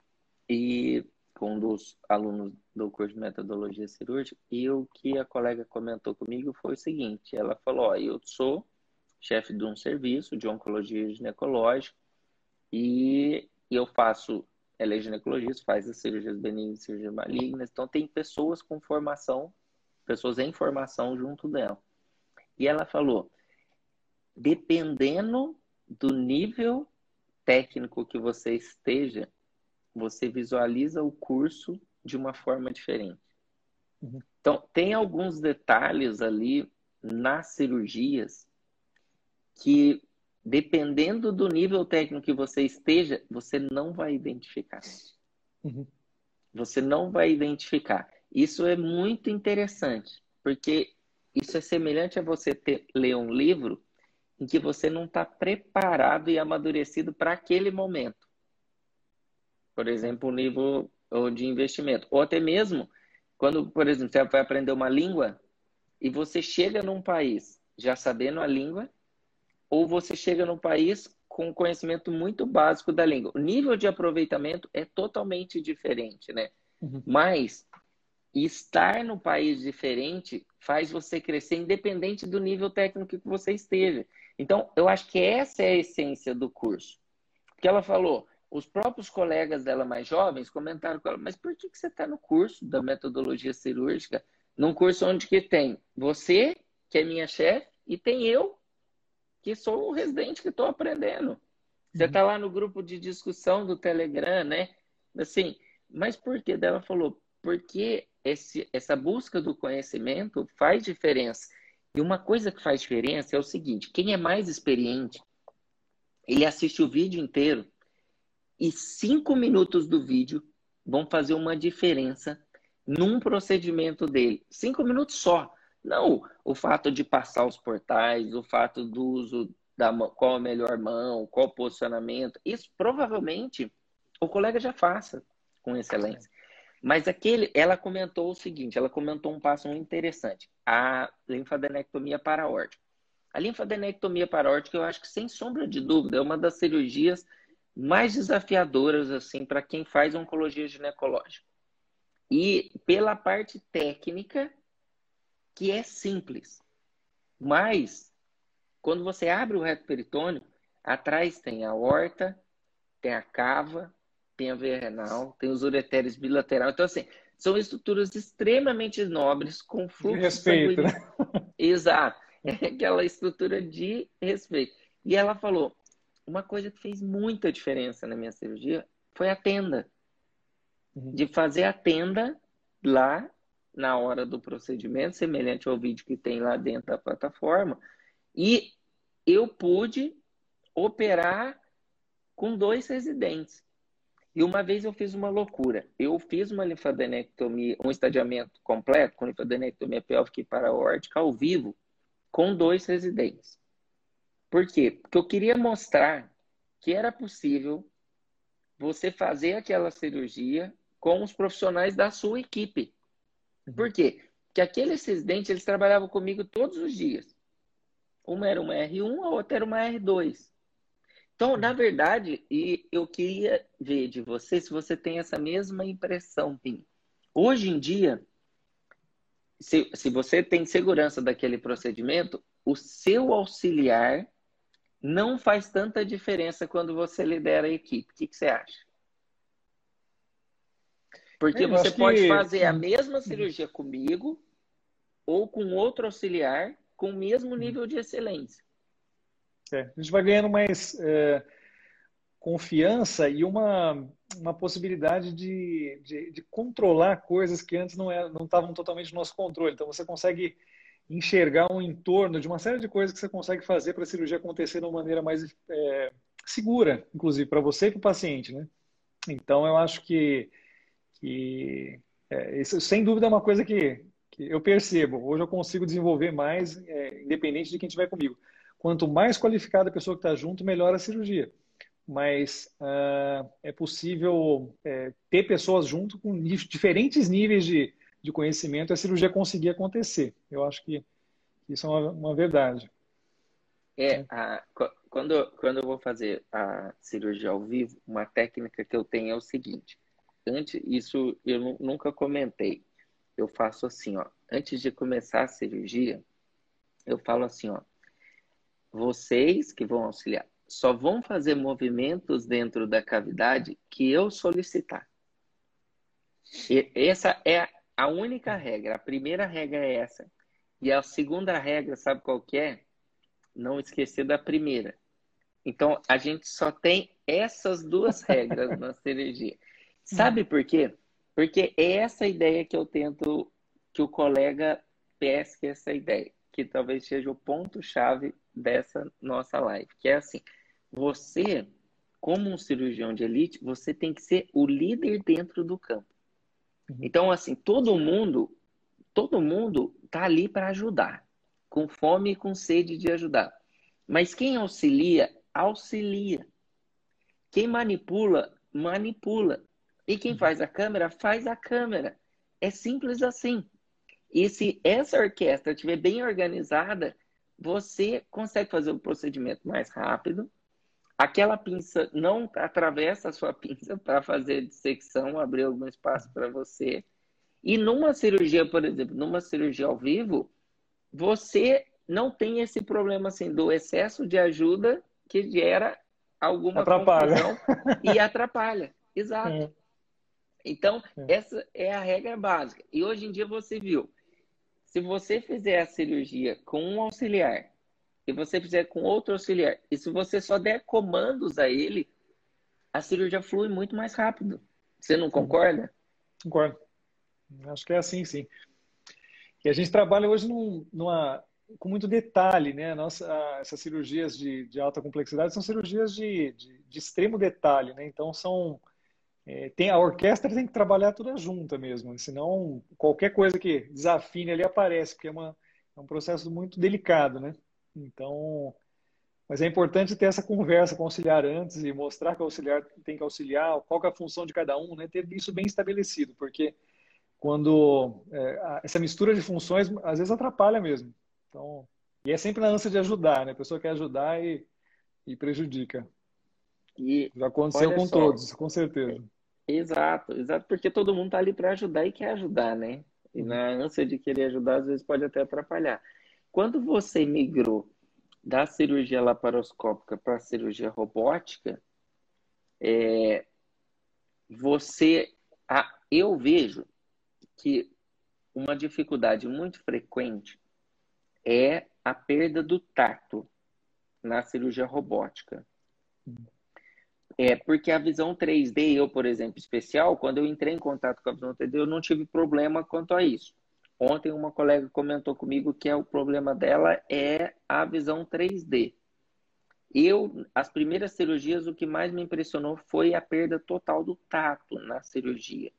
e com um dos alunos do curso de metodologia cirúrgica, e o que a colega comentou comigo foi o seguinte: ela falou, ó, eu sou chefe de um serviço de oncologia ginecológica e eu faço, ela é ginecologista, faz as cirurgias benignas e cirurgias malignas, então tem pessoas com formação, pessoas em formação junto dela. E ela falou, dependendo do nível técnico que você esteja, você visualiza o curso de uma forma diferente. Uhum. Então, tem alguns detalhes ali nas cirurgias que dependendo do nível técnico que você esteja, você não vai identificar. Uhum. Você não vai identificar. Isso é muito interessante, porque isso é semelhante a você ter, ler um livro em que você não está preparado e amadurecido para aquele momento. Por exemplo, um livro de investimento. Ou até mesmo, quando, por exemplo, você vai aprender uma língua e você chega num país já sabendo a língua ou você chega num país com conhecimento muito básico da língua. O nível de aproveitamento é totalmente diferente, né? Uhum. Mas estar no país diferente faz você crescer independente do nível técnico que você esteja. Então, eu acho que essa é a essência do curso. Porque ela falou, os próprios colegas dela mais jovens comentaram com ela, mas por que, que você está no curso da metodologia cirúrgica? Num curso onde que tem você, que é minha chefe, e tem eu, que sou um residente que estou aprendendo. Você está lá no grupo de discussão do Telegram, né? Assim, mas por que? Ela falou, porque esse, essa busca do conhecimento faz diferença. E uma coisa que faz diferença é o seguinte: quem é mais experiente, ele assiste o vídeo inteiro e cinco minutos do vídeo vão fazer uma diferença num procedimento dele. Cinco minutos só. Não o fato de passar os portais, o fato do uso da qual a melhor mão, qual o posicionamento. Isso provavelmente o colega já faça com excelência. Mas aquele, ela comentou o seguinte, ela comentou um passo muito interessante, a linfadenectomia paraórtica. A linfadenectomia paraórtica, eu acho que sem sombra de dúvida, é uma das cirurgias mais desafiadoras assim para quem faz oncologia ginecológica. E pela parte técnica, que é simples. Mas quando você abre o reto peritônio, atrás tem a horta, tem a cava, tem a veia renal, tem os ureteres bilateral. Então, assim, são estruturas extremamente nobres, com fluxo de respeito, né? Exato. É aquela estrutura de respeito. E ela falou, uma coisa que fez muita diferença na minha cirurgia foi a tenda. Uhum. De fazer a tenda lá na hora do procedimento, semelhante ao vídeo que tem lá dentro da plataforma. E eu pude operar com dois residentes. E uma vez eu fiz uma loucura. Eu fiz uma linfadenectomia, um estadiamento completo com linfadenectomia pélvica e paraórtica ao vivo com dois residentes. Por quê? Porque eu queria mostrar que era possível você fazer aquela cirurgia com os profissionais da sua equipe. Uhum. Por quê? Porque aqueles residentes, eles trabalhavam comigo todos os dias. Uma era uma R1, a outra era uma R2. Então, na verdade, e eu queria ver de você se você tem essa mesma impressão, Pim. Hoje em dia, se, se você tem segurança daquele procedimento, o seu auxiliar não faz tanta diferença quando você lidera a equipe. O que, que você acha? Porque você pode que... fazer a mesma cirurgia comigo ou com outro auxiliar com o mesmo nível de excelência. É, a gente vai ganhando mais é, confiança e uma, uma possibilidade de, de, de, controlar coisas que antes não, é, não estavam totalmente no nosso controle. Então você consegue enxergar um entorno de uma série de coisas que você consegue fazer para a cirurgia acontecer de uma maneira mais é, segura, inclusive para você e para o paciente, né? Então eu acho que, que é, isso sem dúvida é uma coisa que, que eu percebo. Hoje eu consigo desenvolver mais, é, independente de quem estiver comigo. Quanto mais qualificada a pessoa que está junto, melhor a cirurgia. Mas uh, é possível é, ter pessoas junto com diferentes níveis de, de conhecimento e a cirurgia conseguir acontecer. Eu acho que isso é uma, uma verdade. É, a, quando, quando eu vou fazer a cirurgia ao vivo, uma técnica que eu tenho é o seguinte. Antes, isso eu nunca comentei. Eu faço assim, ó. Antes de começar a cirurgia, eu falo assim, ó vocês que vão auxiliar só vão fazer movimentos dentro da cavidade que eu solicitar. E essa é a única regra. A primeira regra é essa. E a segunda regra, sabe qual que é? Não esquecer da primeira. Então, a gente só tem essas duas regras na cirurgia. Sabe por quê? Porque é essa ideia que eu tento que o colega pesque essa ideia, que talvez seja o ponto-chave dessa nossa live, que é assim: você, como um cirurgião de elite, você tem que ser o líder dentro do campo. Uhum. Então, assim, todo mundo, todo mundo tá ali para ajudar, com fome e com sede de ajudar. Mas quem auxilia, auxilia. Quem manipula, manipula. E quem uhum. faz a câmera, faz a câmera. É simples assim. E se essa orquestra estiver bem organizada, você consegue fazer o procedimento mais rápido. Aquela pinça não atravessa a sua pinça para fazer dissecção, abrir algum espaço para você. E numa cirurgia, por exemplo, numa cirurgia ao vivo, você não tem esse problema assim do excesso de ajuda que gera alguma atrapalha. e atrapalha. Exato. É. Então, é. essa é a regra básica. E hoje em dia você viu, se você fizer a cirurgia com um auxiliar e você fizer com outro auxiliar, e se você só der comandos a ele, a cirurgia flui muito mais rápido. Você não concorda? Concordo. Acho que é assim, sim. E a gente trabalha hoje num, numa, com muito detalhe, né? Nossa, essas cirurgias de, de alta complexidade são cirurgias de, de, de extremo detalhe, né? Então são é, tem a orquestra tem que trabalhar toda junta mesmo, senão qualquer coisa que desafine ali aparece, porque é, uma, é um processo muito delicado, né? Então, mas é importante ter essa conversa com o auxiliar antes e mostrar que o auxiliar tem que auxiliar, qual que é a função de cada um, né? Ter isso bem estabelecido, porque quando é, essa mistura de funções às vezes atrapalha mesmo. Então, e é sempre na ânsia de ajudar, né? A pessoa quer ajudar e, e prejudica. E Já aconteceu com só, todos, com certeza. Exato, exato, porque todo mundo está ali para ajudar e quer ajudar, né? E uhum. na ânsia de querer ajudar, às vezes pode até atrapalhar. Quando você migrou da cirurgia laparoscópica para a cirurgia robótica, é, você, a, eu vejo que uma dificuldade muito frequente é a perda do tato na cirurgia robótica. É, porque a visão 3D, eu, por exemplo, especial, quando eu entrei em contato com a visão 3D, eu não tive problema quanto a isso. Ontem uma colega comentou comigo que é o problema dela é a visão 3D. Eu, as primeiras cirurgias, o que mais me impressionou foi a perda total do tato na cirurgia.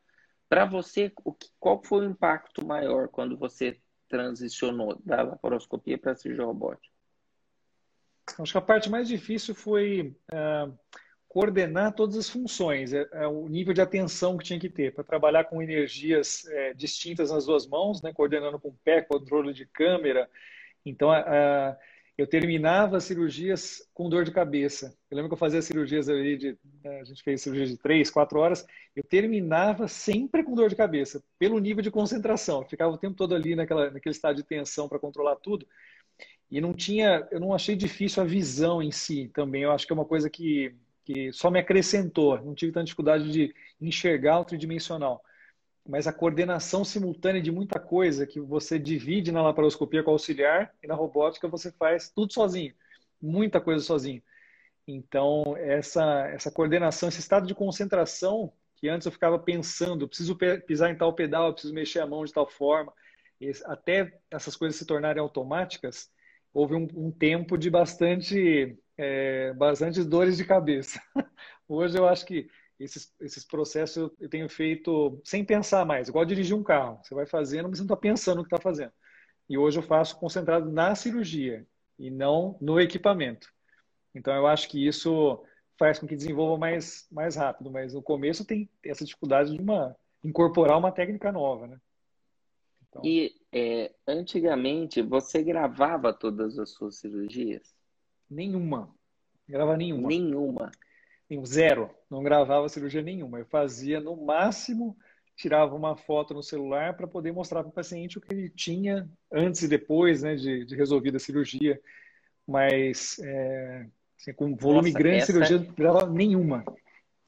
Para você, o que, qual foi o impacto maior quando você transicionou da laparoscopia para a cirurgia robótica? Acho que a parte mais difícil foi uh, coordenar todas as funções, é, é, o nível de atenção que tinha que ter para trabalhar com energias é, distintas nas duas mãos, né, coordenando com o pé, controle de câmera. Então, uh, eu terminava as cirurgias com dor de cabeça. Eu lembro que eu fazia cirurgias ali de. Né, a gente fez cirurgia de três, quatro horas. Eu terminava sempre com dor de cabeça, pelo nível de concentração. Eu ficava o tempo todo ali naquela, naquele estado de tensão para controlar tudo. E não tinha. Eu não achei difícil a visão em si também. Eu acho que é uma coisa que, que só me acrescentou. Não tive tanta dificuldade de enxergar o tridimensional mas a coordenação simultânea de muita coisa que você divide na laparoscopia com auxiliar e na robótica você faz tudo sozinho, muita coisa sozinho. Então, essa, essa coordenação, esse estado de concentração, que antes eu ficava pensando, preciso pisar em tal pedal, preciso mexer a mão de tal forma, até essas coisas se tornarem automáticas, houve um, um tempo de bastante, é, bastantes dores de cabeça. Hoje eu acho que esses, esses processos eu tenho feito sem pensar mais, igual dirigir um carro. Você vai fazendo, mas você não está pensando o que está fazendo. E hoje eu faço concentrado na cirurgia e não no equipamento. Então eu acho que isso faz com que desenvolva mais, mais rápido, mas no começo tem essa dificuldade de uma, incorporar uma técnica nova, né? Então... E é, antigamente você gravava todas as suas cirurgias? Nenhuma. Grava nenhuma. Nenhuma zero, não gravava cirurgia nenhuma. Eu fazia no máximo, tirava uma foto no celular para poder mostrar para o paciente o que ele tinha antes e depois né, de, de resolvida a cirurgia. Mas é, assim, com volume Nossa, grande de cirurgia, não gravava nenhuma.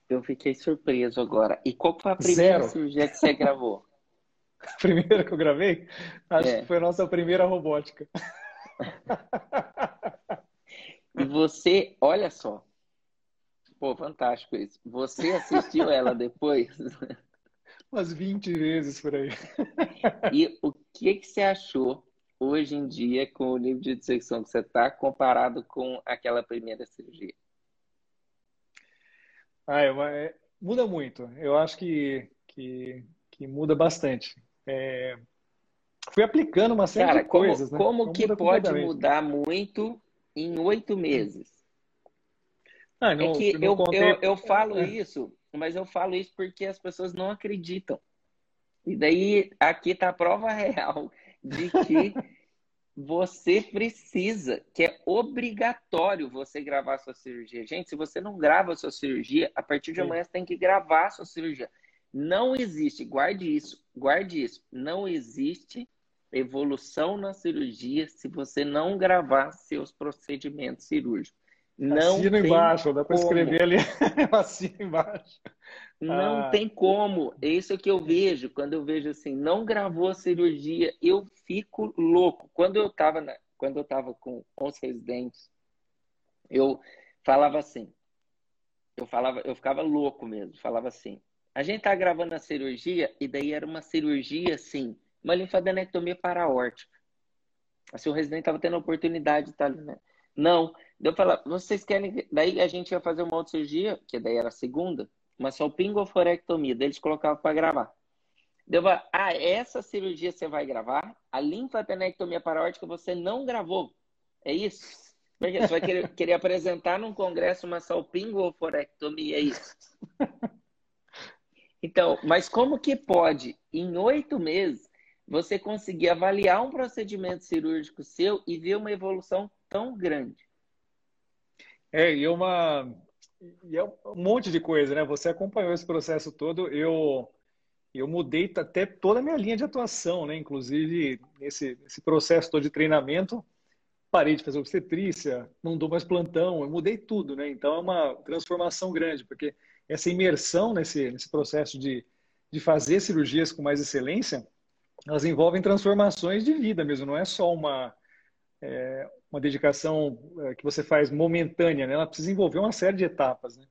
Eu fiquei surpreso agora. E qual foi a primeira Zero. cirurgia que você gravou? a primeira que eu gravei? Acho é. que foi a nossa primeira robótica. e você, olha só, Pô, fantástico isso. Você assistiu ela depois? Umas 20 vezes por aí. E o que, que você achou hoje em dia com o nível de dissecção que você está comparado com aquela primeira cirurgia? Ah, é, é, muda muito. Eu acho que, que, que muda bastante. É, fui aplicando uma série Cara, de coisas. Como, né? como que pode mudar muito em oito meses? Ah, não, é que eu, contei... eu, eu falo é. isso, mas eu falo isso porque as pessoas não acreditam. E daí aqui está a prova real de que você precisa, que é obrigatório você gravar a sua cirurgia. Gente, se você não grava a sua cirurgia, a partir de amanhã você tem que gravar a sua cirurgia. Não existe, guarde isso, guarde isso. Não existe evolução na cirurgia se você não gravar seus procedimentos cirúrgicos. Não Assina embaixo, dá para escrever ali. Assina embaixo. Não ah. tem como. É isso que eu vejo. Quando eu vejo assim, não gravou a cirurgia, eu fico louco. Quando eu estava quando eu tava com, com os residentes, eu falava assim. Eu falava, eu ficava louco mesmo. Falava assim. A gente tá gravando a cirurgia e daí era uma cirurgia assim, uma linfadenectomia paraórtica. Assim, o residente estava tendo a oportunidade de estar ali, né? Não. Deu falar, vocês querem. Daí a gente ia fazer uma outra cirurgia, que daí era a segunda, uma salpingoforectomia. Daí eles colocavam para gravar. Deu falar, ah, essa cirurgia você vai gravar, a linfadenectomia parótica você não gravou. É isso? Você vai querer, querer apresentar num congresso uma salpingoforectomia, é isso? Então, mas como que pode, em oito meses, você conseguir avaliar um procedimento cirúrgico seu e ver uma evolução tão grande? É, e uma e é um monte de coisa, né? Você acompanhou esse processo todo. Eu eu mudei até toda a minha linha de atuação, né? Inclusive nesse, nesse processo todo de treinamento, parei de fazer obstetrícia, não dou mais plantão, eu mudei tudo, né? Então é uma transformação grande, porque essa imersão nesse, nesse processo de, de fazer cirurgias com mais excelência, elas envolvem transformações de vida mesmo, não é só uma, é, uma dedicação é, que você faz momentânea, né? ela precisa envolver uma série de etapas. Né?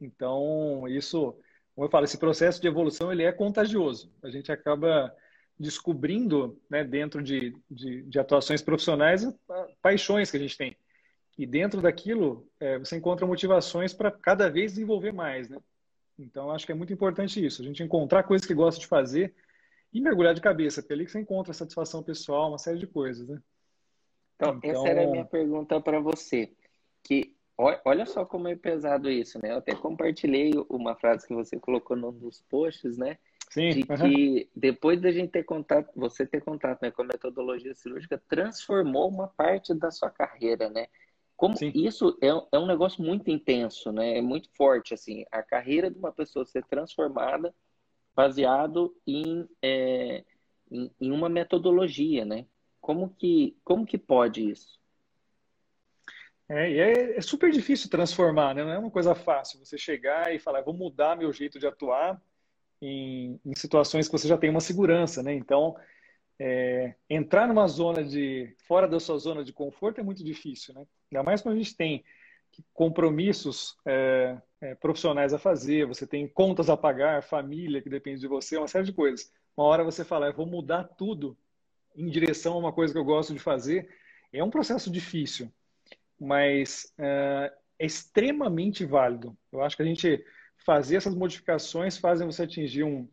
Então, isso, como eu falo, esse processo de evolução ele é contagioso. A gente acaba descobrindo, né, dentro de, de, de atuações profissionais, paixões que a gente tem. E dentro daquilo, é, você encontra motivações para cada vez desenvolver mais. Né? Então, acho que é muito importante isso, a gente encontrar coisas que gosta de fazer e mergulhar de cabeça, porque é ali que você encontra satisfação pessoal, uma série de coisas. Né? Então, então, essa era a minha pergunta para você. Que olha só como é pesado isso, né? Eu até compartilhei uma frase que você colocou num dos posts, né? Sim. De que depois da gente ter contato, você ter contato né, com a metodologia cirúrgica, transformou uma parte da sua carreira, né? Como Sim. isso é, é um negócio muito intenso, né? É muito forte, assim. A carreira de uma pessoa ser transformada baseado em, é, em, em uma metodologia, né? Como que, como que pode isso? É, é, é, super difícil transformar, né? Não é uma coisa fácil você chegar e falar, vou mudar meu jeito de atuar em, em situações que você já tem uma segurança, né? Então, é, entrar numa zona de fora da sua zona de conforto é muito difícil, né? Ainda mais quando a gente tem compromissos é, é, profissionais a fazer, você tem contas a pagar, família que depende de você, uma série de coisas. Uma hora você fala, vou mudar tudo em direção a uma coisa que eu gosto de fazer, é um processo difícil, mas é, é extremamente válido. Eu acho que a gente fazer essas modificações fazem você atingir um,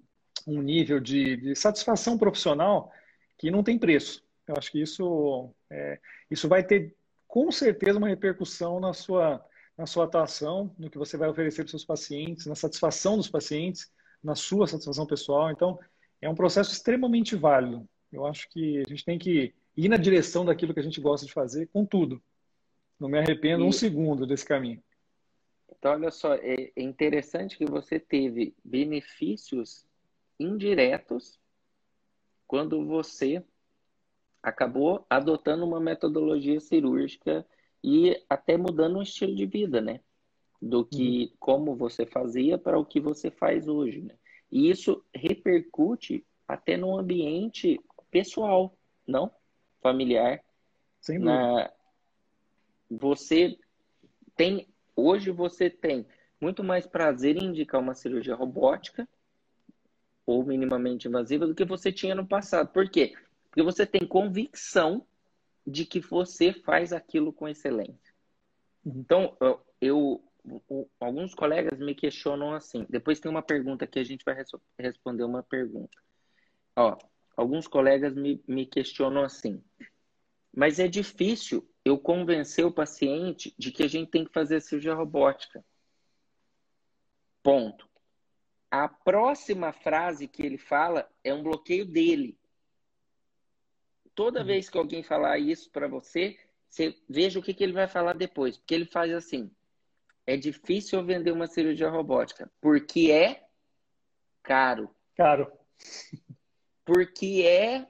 um nível de, de satisfação profissional que não tem preço. Eu acho que isso, é, isso vai ter com certeza uma repercussão na sua, na sua atuação, no que você vai oferecer para os seus pacientes, na satisfação dos pacientes, na sua satisfação pessoal. Então, é um processo extremamente válido. Eu acho que a gente tem que ir na direção daquilo que a gente gosta de fazer com tudo. Não me arrependo e... um segundo desse caminho. Então, olha só, é interessante que você teve benefícios indiretos quando você acabou adotando uma metodologia cirúrgica e até mudando o estilo de vida, né? Do que uhum. como você fazia para o que você faz hoje, né? E isso repercute até no ambiente pessoal, não familiar. Sem Na... Você tem hoje você tem muito mais prazer em indicar uma cirurgia robótica ou minimamente invasiva do que você tinha no passado. Por quê? Porque você tem convicção de que você faz aquilo com excelência. Uhum. Então, eu, eu, alguns colegas me questionam assim. Depois tem uma pergunta que a gente vai responder uma pergunta. Ó, alguns colegas me, me questionam assim, mas é difícil eu convencer o paciente de que a gente tem que fazer cirurgia robótica. Ponto. A próxima frase que ele fala é um bloqueio dele. Toda uhum. vez que alguém falar isso para você, você veja o que, que ele vai falar depois. Porque ele faz assim: é difícil vender uma cirurgia robótica, porque é caro. Caro porque é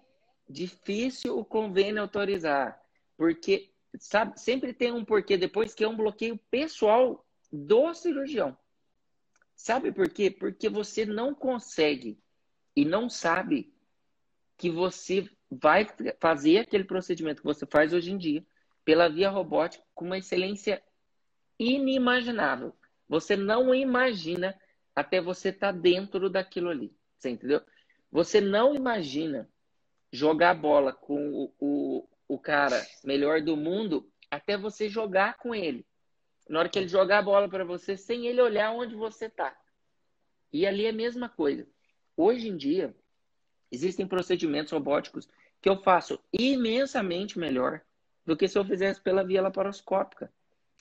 difícil o convênio autorizar. Porque, sabe, sempre tem um porquê depois que é um bloqueio pessoal do cirurgião. Sabe por quê? Porque você não consegue e não sabe que você vai fazer aquele procedimento que você faz hoje em dia pela via robótica com uma excelência inimaginável. Você não imagina até você estar tá dentro daquilo ali. Você entendeu? Você não imagina jogar bola com o, o, o cara melhor do mundo até você jogar com ele. Na hora que ele jogar a bola para você, sem ele olhar onde você está. E ali é a mesma coisa. Hoje em dia, existem procedimentos robóticos que eu faço imensamente melhor do que se eu fizesse pela via laparoscópica.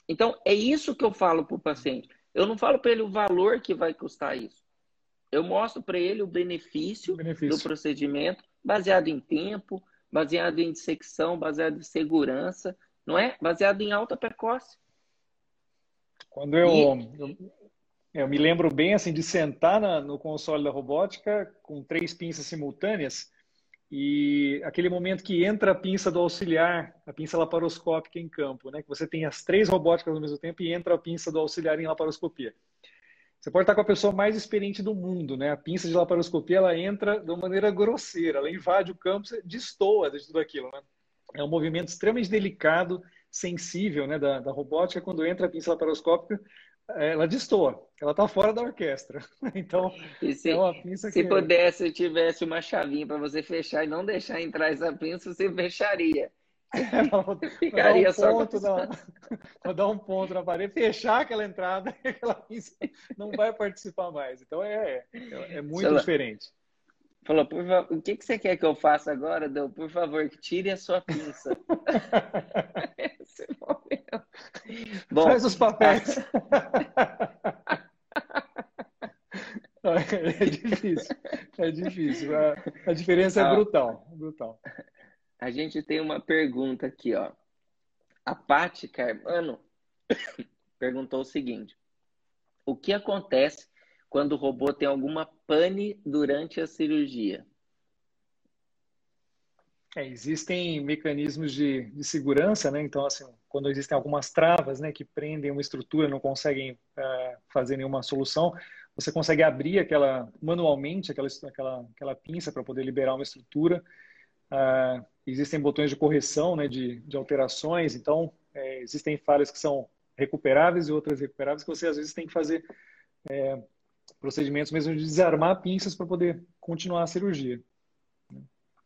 Então, é isso que eu falo para o paciente. Eu não falo para ele o valor que vai custar isso. Eu mostro para ele o benefício, benefício, do procedimento, baseado em tempo, baseado em dissecção, baseado em segurança, não é? Baseado em alta precoce. Quando eu, e... eu, eu, me lembro bem assim de sentar na, no console da robótica com três pinças simultâneas e aquele momento que entra a pinça do auxiliar, a pinça laparoscópica em campo, né? Que você tem as três robóticas ao mesmo tempo e entra a pinça do auxiliar em laparoscopia. Você pode estar com a pessoa mais experiente do mundo, né? A pinça de laparoscopia ela entra de uma maneira grosseira, ela invade o campo, destoa de tudo aquilo, né? É um movimento extremamente delicado, sensível, né, da, da robótica. Quando entra a pinça laparoscópica, ela destoa, ela está fora da orquestra. Então, se, é uma pinça se que... pudesse, tivesse uma chavinha para você fechar e não deixar entrar essa pinça, você fecharia. É, Ficaria um ponto na, vou dar um ponto na parede, fechar aquela entrada e aquela pinça não vai participar mais. Então, é, é, é muito diferente. Falou, por favor, o que, que você quer que eu faça agora, Deu? Por favor, tire a sua pinça. Esse momento. Bom, Faz os papéis. é difícil. É difícil. A, a diferença é brutal. brutal. A gente tem uma pergunta aqui, ó. A Paty Carmano perguntou o seguinte: O que acontece quando o robô tem alguma pane durante a cirurgia? É, existem mecanismos de, de, segurança, né? Então, assim, quando existem algumas travas, né, que prendem uma estrutura, não conseguem uh, fazer nenhuma solução, você consegue abrir aquela manualmente aquela aquela, aquela pinça para poder liberar uma estrutura. Uh, existem botões de correção, né, de, de alterações. Então, é, existem falhas que são recuperáveis e outras recuperáveis que você às vezes tem que fazer é, procedimentos mesmo de desarmar pinças para poder continuar a cirurgia.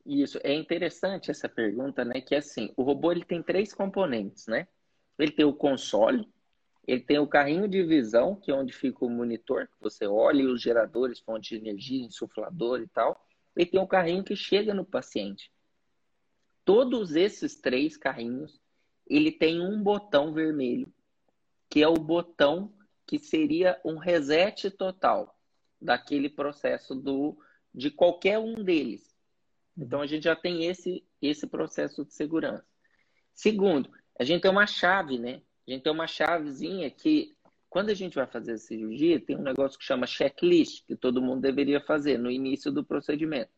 Isso, é interessante essa pergunta, né? Que é assim, o robô ele tem três componentes, né? Ele tem o console, ele tem o carrinho de visão, que é onde fica o monitor, que você olha os geradores, fonte de energia, insuflador e tal. Ele tem o carrinho que chega no paciente. Todos esses três carrinhos, ele tem um botão vermelho, que é o botão que seria um reset total daquele processo do de qualquer um deles. Então a gente já tem esse esse processo de segurança. Segundo, a gente tem uma chave, né? A gente tem uma chavezinha que quando a gente vai fazer a cirurgia, tem um negócio que chama checklist, que todo mundo deveria fazer no início do procedimento.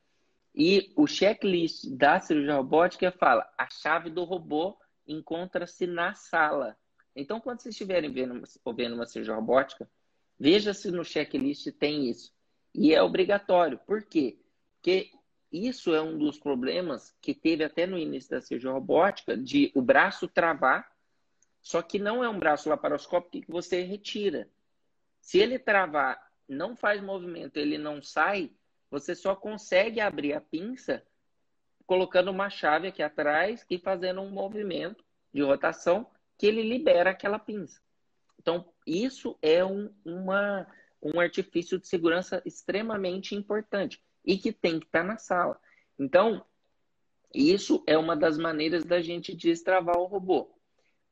E o checklist da cirurgia robótica fala: a chave do robô encontra-se na sala. Então, quando vocês estiverem vendo, vendo uma cirurgia robótica, veja se no checklist tem isso. E é obrigatório. Por quê? Porque isso é um dos problemas que teve até no início da cirurgia robótica, de o braço travar, só que não é um braço laparoscópico que você retira. Se ele travar, não faz movimento, ele não sai, você só consegue abrir a pinça colocando uma chave aqui atrás e fazendo um movimento de rotação que ele libera aquela pinça. Então, isso é um, uma, um artifício de segurança extremamente importante e que tem que estar na sala. Então, isso é uma das maneiras da gente destravar o robô.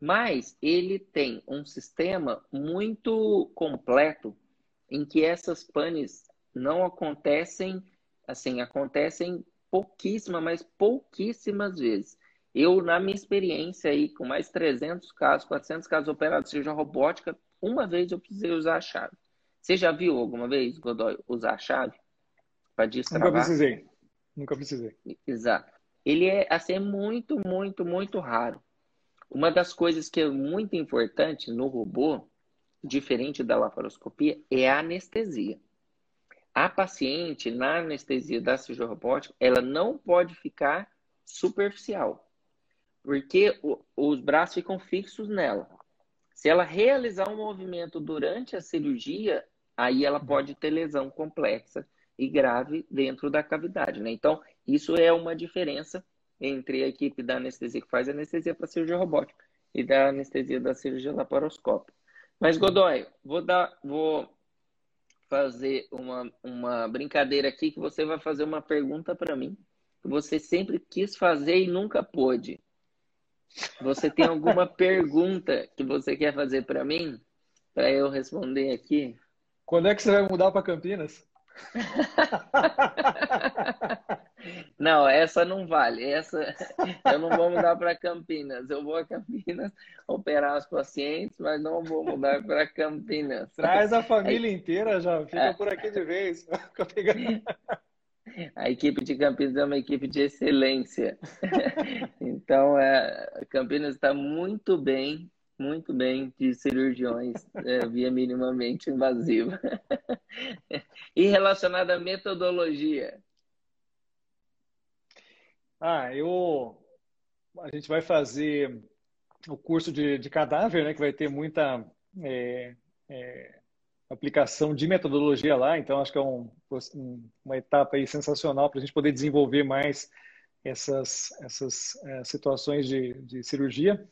Mas ele tem um sistema muito completo em que essas panes não acontecem, assim, acontecem pouquíssimas, mas pouquíssimas vezes. Eu, na minha experiência aí, com mais 300 casos, 400 casos operados, seja robótica, uma vez eu precisei usar a chave. Você já viu alguma vez, Godoy, usar a chave para destravar? Nunca precisei. Nunca precisei. Exato. Ele é, assim, é muito, muito, muito raro. Uma das coisas que é muito importante no robô, diferente da laparoscopia, é a anestesia. A paciente, na anestesia da cirurgia robótica, ela não pode ficar superficial porque o, os braços ficam fixos nela. Se ela realizar um movimento durante a cirurgia, aí ela pode ter lesão complexa e grave dentro da cavidade, né? Então, isso é uma diferença entre a equipe da anestesia que faz anestesia para cirurgia robótica e da anestesia da cirurgia laparoscópica. Mas, Godoy, vou dar, vou fazer uma, uma brincadeira aqui que você vai fazer uma pergunta para mim que você sempre quis fazer e nunca pôde. Você tem alguma pergunta que você quer fazer para mim? Para eu responder aqui? Quando é que você vai mudar para Campinas? Não, essa não vale. Essa eu não vou mudar para Campinas. Eu vou a Campinas operar os pacientes, mas não vou mudar para Campinas. Traz a família inteira já, fica é. por aqui de vez. A equipe de Campinas é uma equipe de excelência. Então, é, Campinas está muito bem, muito bem de cirurgiões é, via minimamente invasiva. E relacionada à metodologia? Ah, eu. A gente vai fazer o curso de, de cadáver, né? Que vai ter muita é, é, aplicação de metodologia lá. Então, acho que é um, uma etapa aí sensacional para a gente poder desenvolver mais essas, essas é, situações de, de cirurgia.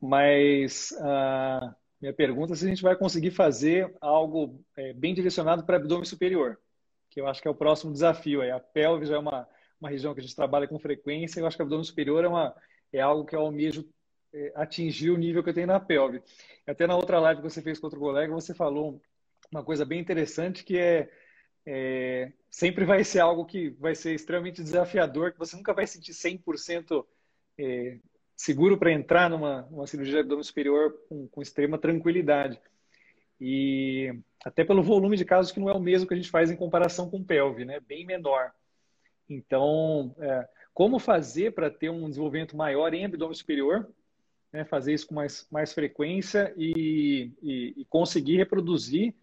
Mas a minha pergunta é se a gente vai conseguir fazer algo é, bem direcionado para abdômen superior, que eu acho que é o próximo desafio. Aí. A pelve já é uma uma região que a gente trabalha com frequência. Eu acho que o abdômen superior é, uma, é algo que eu almejo é, atingir o nível que eu tenho na pelve. Até na outra live que você fez com outro colega, você falou uma coisa bem interessante que é, é sempre vai ser algo que vai ser extremamente desafiador, que você nunca vai sentir 100% é, seguro para entrar numa, numa cirurgia de abdômen superior com, com extrema tranquilidade. E até pelo volume de casos que não é o mesmo que a gente faz em comparação com pelve, né? Bem menor. Então, é, como fazer para ter um desenvolvimento maior em abdômen superior, né, fazer isso com mais, mais frequência e, e, e, conseguir reproduzir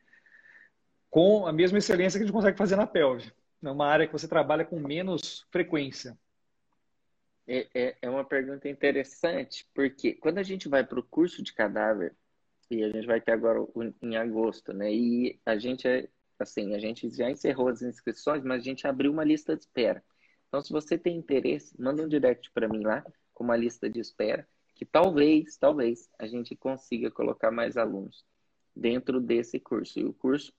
com a mesma excelência que a gente consegue fazer na pelve, numa área que você trabalha com menos frequência. É, é, é uma pergunta interessante, porque quando a gente vai para o curso de cadáver, e a gente vai ter agora em agosto, né? E a gente é assim, a gente já encerrou as inscrições, mas a gente abriu uma lista de espera. Então, se você tem interesse, manda um direct para mim lá, com uma lista de espera, que talvez, talvez, a gente consiga colocar mais alunos dentro desse curso. E o curso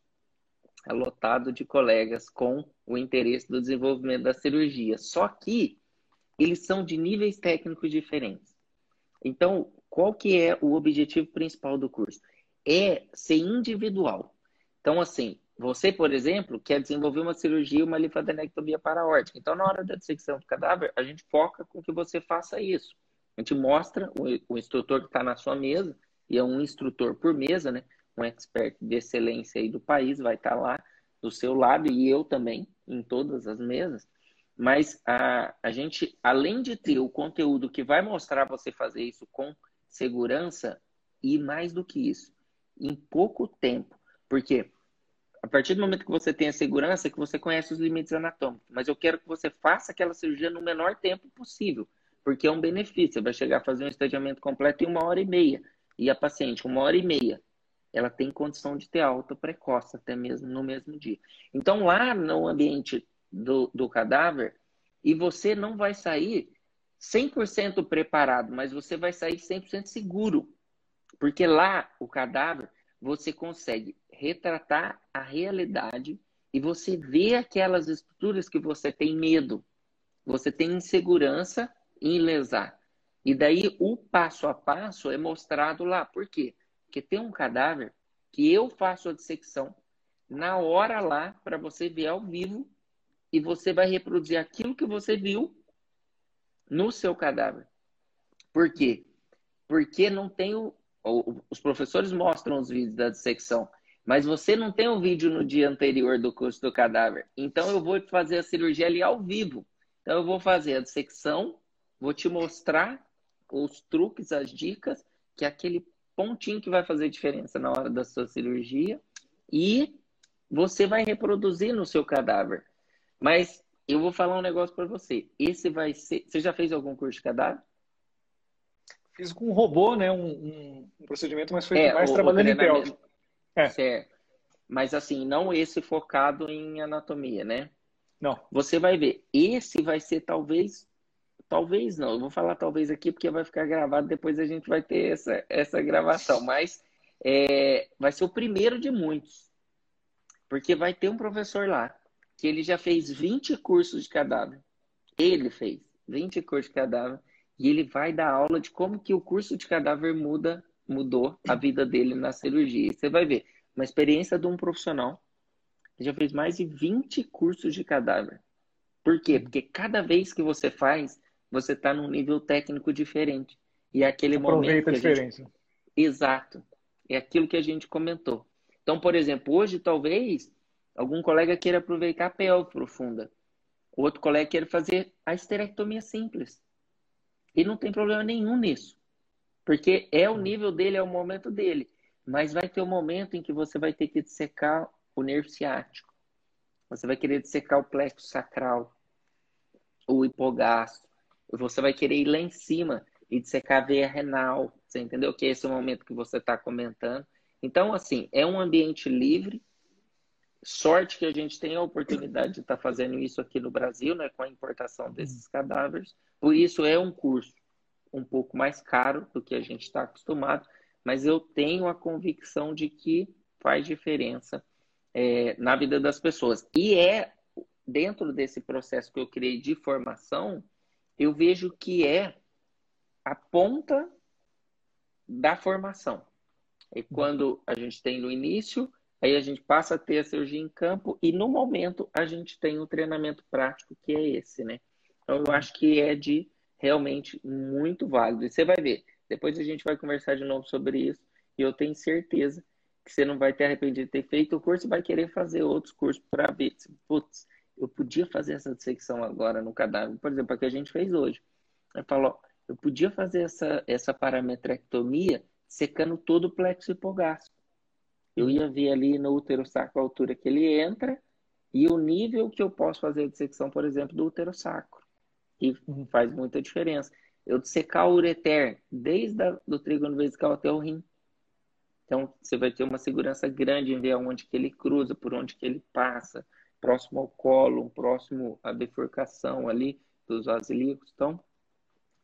é lotado de colegas com o interesse do desenvolvimento da cirurgia. Só que eles são de níveis técnicos diferentes. Então, qual que é o objetivo principal do curso? É ser individual. Então, assim, você, por exemplo, quer desenvolver uma cirurgia, uma linfadenectomia paraórtica. Então, na hora da dissecção do cadáver, a gente foca com que você faça isso. A gente mostra o, o instrutor que está na sua mesa, e é um instrutor por mesa, né? Um expert de excelência aí do país vai estar tá lá do seu lado, e eu também, em todas as mesas. Mas a, a gente, além de ter o conteúdo que vai mostrar você fazer isso com segurança, e mais do que isso, em pouco tempo. Porque a partir do momento que você tem a segurança, que você conhece os limites anatômicos. Mas eu quero que você faça aquela cirurgia no menor tempo possível, porque é um benefício. Você vai chegar a fazer um estadiamento completo em uma hora e meia. E a paciente, uma hora e meia, ela tem condição de ter alta precoce, até mesmo no mesmo dia. Então, lá no ambiente do, do cadáver, e você não vai sair 100% preparado, mas você vai sair 100% seguro. Porque lá, o cadáver, você consegue retratar a realidade e você vê aquelas estruturas que você tem medo, você tem insegurança em lesar. E daí o passo a passo é mostrado lá. Por quê? Porque tem um cadáver que eu faço a dissecção na hora lá para você ver ao vivo e você vai reproduzir aquilo que você viu no seu cadáver. Por quê? Porque não tem o, os professores mostram os vídeos da dissecção, mas você não tem o vídeo no dia anterior do curso do cadáver. Então eu vou fazer a cirurgia ali ao vivo. Então eu vou fazer a dissecção, vou te mostrar os truques, as dicas, que aquele pontinho que vai fazer diferença na hora da sua cirurgia e você vai reproduzir no seu cadáver. Mas eu vou falar um negócio para você. Esse vai ser. Você já fez algum curso de cadáver? Fiz com um robô, né? Um, um procedimento, mas foi é, mais o, trabalhando o em pelve. É. Certo. Mas assim, não esse focado em anatomia, né? Não. Você vai ver, esse vai ser talvez talvez não, eu vou falar talvez aqui porque vai ficar gravado, depois a gente vai ter essa, essa gravação, mas é, vai ser o primeiro de muitos. Porque vai ter um professor lá que ele já fez 20 cursos de cadáver. Ele fez 20 cursos de cadáver e ele vai dar aula de como que o curso de cadáver muda, mudou a vida dele na cirurgia. Você vai ver uma experiência de um profissional que já fez mais de 20 cursos de cadáver. Por quê? Porque cada vez que você faz, você está num nível técnico diferente. E é aquele Aproveita momento. a diferença. Gente... Exato. É aquilo que a gente comentou. Então, por exemplo, hoje talvez algum colega queira aproveitar a pelve profunda. O outro colega queira fazer a esterectomia simples. E não tem problema nenhum nisso. Porque é o nível dele, é o momento dele. Mas vai ter um momento em que você vai ter que dissecar o nervo ciático. Você vai querer dissecar o plexo sacral, o hipogastro. Você vai querer ir lá em cima e dissecar a veia renal. Você entendeu que esse é o momento que você está comentando. Então, assim, é um ambiente livre. Sorte que a gente tem a oportunidade de estar tá fazendo isso aqui no Brasil, né, com a importação desses cadáveres. Por isso é um curso um pouco mais caro do que a gente está acostumado, mas eu tenho a convicção de que faz diferença é, na vida das pessoas. E é dentro desse processo que eu criei de formação, eu vejo que é a ponta da formação. É quando a gente tem no início, aí a gente passa a ter a cirurgia em campo e no momento a gente tem o treinamento prático que é esse, né? Então, eu acho que é de realmente muito válido. E você vai ver, depois a gente vai conversar de novo sobre isso. E eu tenho certeza que você não vai ter arrependido de ter feito o curso e vai querer fazer outros cursos para ver. Putz, eu podia fazer essa dissecção agora no cadáver. Por exemplo, a que a gente fez hoje. Eu falo, eu podia fazer essa, essa parametrectomia secando todo o plexo hipogástrico. Eu ia ver ali no útero sacro a altura que ele entra e o nível que eu posso fazer a dissecção, por exemplo, do útero sacro. E faz muita diferença. Eu dissecar o ureter desde o do trígono vesical até o rim. Então, você vai ter uma segurança grande em ver aonde que ele cruza, por onde que ele passa, próximo ao colo, próximo à bifurcação ali dos vasos ilíacos. Então,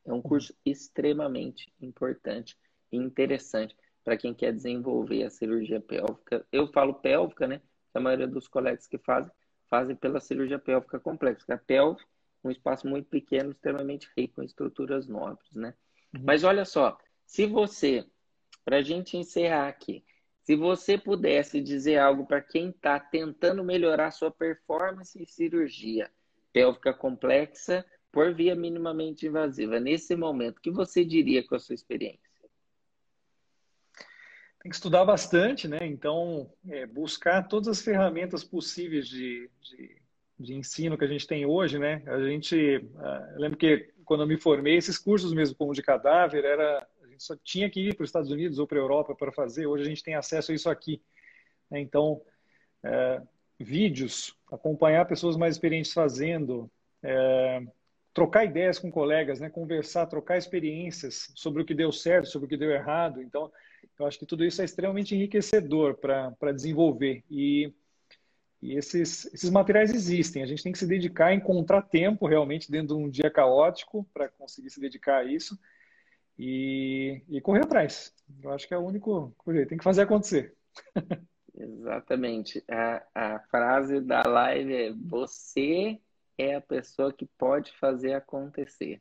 é um curso extremamente importante e interessante para quem quer desenvolver a cirurgia pélvica. Eu falo pélvica, né? A maioria dos colegas que fazem, fazem pela cirurgia pélvica complexa. A pelve um espaço muito pequeno, extremamente rico em estruturas nobres, né? Uhum. Mas olha só, se você, para a gente encerrar aqui, se você pudesse dizer algo para quem está tentando melhorar sua performance em cirurgia pélvica complexa por via minimamente invasiva, nesse momento, o que você diria com a sua experiência? Tem que estudar bastante, né? Então, é, buscar todas as ferramentas possíveis de, de de ensino que a gente tem hoje, né? A gente, uh, eu lembro que quando eu me formei, esses cursos mesmo como de cadáver, era só tinha que ir para os Estados Unidos ou para a Europa para fazer. Hoje a gente tem acesso a isso aqui. Né? Então, uh, vídeos, acompanhar pessoas mais experientes fazendo, uh, trocar ideias com colegas, né? Conversar, trocar experiências sobre o que deu certo, sobre o que deu errado. Então, eu acho que tudo isso é extremamente enriquecedor para desenvolver e e esses, esses materiais existem. A gente tem que se dedicar a encontrar tempo realmente dentro de um dia caótico para conseguir se dedicar a isso e, e, correr atrás. Eu acho que é o único jeito. Tem que fazer acontecer. Exatamente. A, a frase da live é: Você é a pessoa que pode fazer acontecer.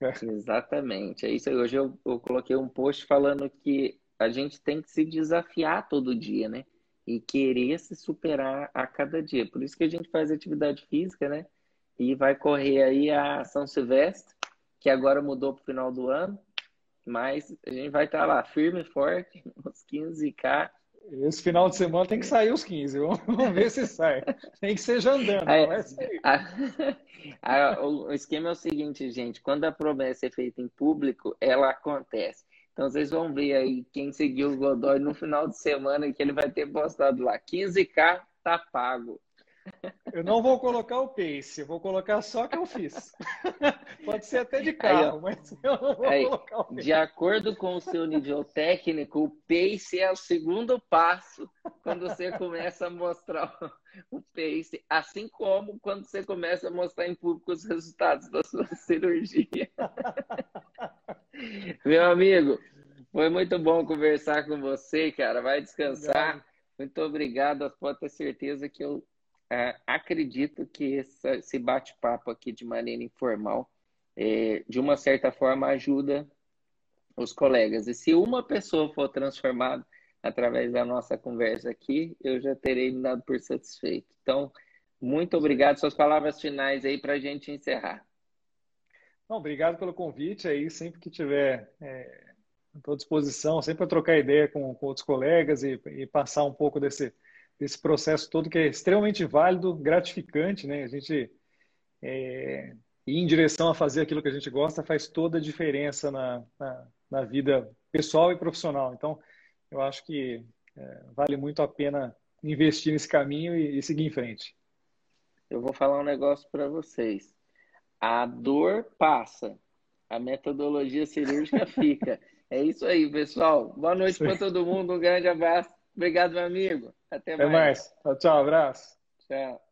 É. Exatamente. É isso aí. Hoje eu, eu coloquei um post falando que a gente tem que se desafiar todo dia, né? e querer se superar a cada dia. Por isso que a gente faz atividade física, né? E vai correr aí a São Silvestre, que agora mudou para o final do ano, mas a gente vai estar lá firme e forte, uns 15K. Esse final de semana tem que sair os 15, vamos ver se sai. Tem que ser já andando, aí, a, a, o esquema é o seguinte, gente, quando a promessa é feita em público, ela acontece. Então vocês vão ver aí quem seguiu o Godoy no final de semana que ele vai ter postado lá. 15k tá pago. Eu não vou colocar o pace, eu vou colocar só o que eu fiz. Pode ser até de carro, aí, mas eu não vou aí, colocar o pace. De acordo com o seu nível técnico, o pace é o segundo passo quando você começa a mostrar o pace, assim como quando você começa a mostrar em público os resultados da sua cirurgia. Meu amigo, foi muito bom conversar com você, cara. Vai descansar. Obrigado. Muito obrigado. Pode ter certeza que eu é, acredito que esse bate-papo aqui de maneira informal, é, de uma certa forma, ajuda os colegas. E se uma pessoa for transformada através da nossa conversa aqui, eu já terei me dado por satisfeito. Então, muito obrigado. Suas palavras finais aí para a gente encerrar. Bom, obrigado pelo convite aí. Sempre que tiver é, à disposição, sempre para trocar ideia com, com outros colegas e, e passar um pouco desse desse processo todo que é extremamente válido, gratificante, né? A gente é, ir em direção a fazer aquilo que a gente gosta faz toda a diferença na, na, na vida pessoal e profissional. Então, eu acho que é, vale muito a pena investir nesse caminho e, e seguir em frente. Eu vou falar um negócio para vocês. A dor passa, a metodologia cirúrgica fica. É isso aí, pessoal. Boa noite para todo mundo. Um grande abraço. Obrigado, meu amigo. Até, Até mais. mais. Tchau, tchau. Abraço. Tchau.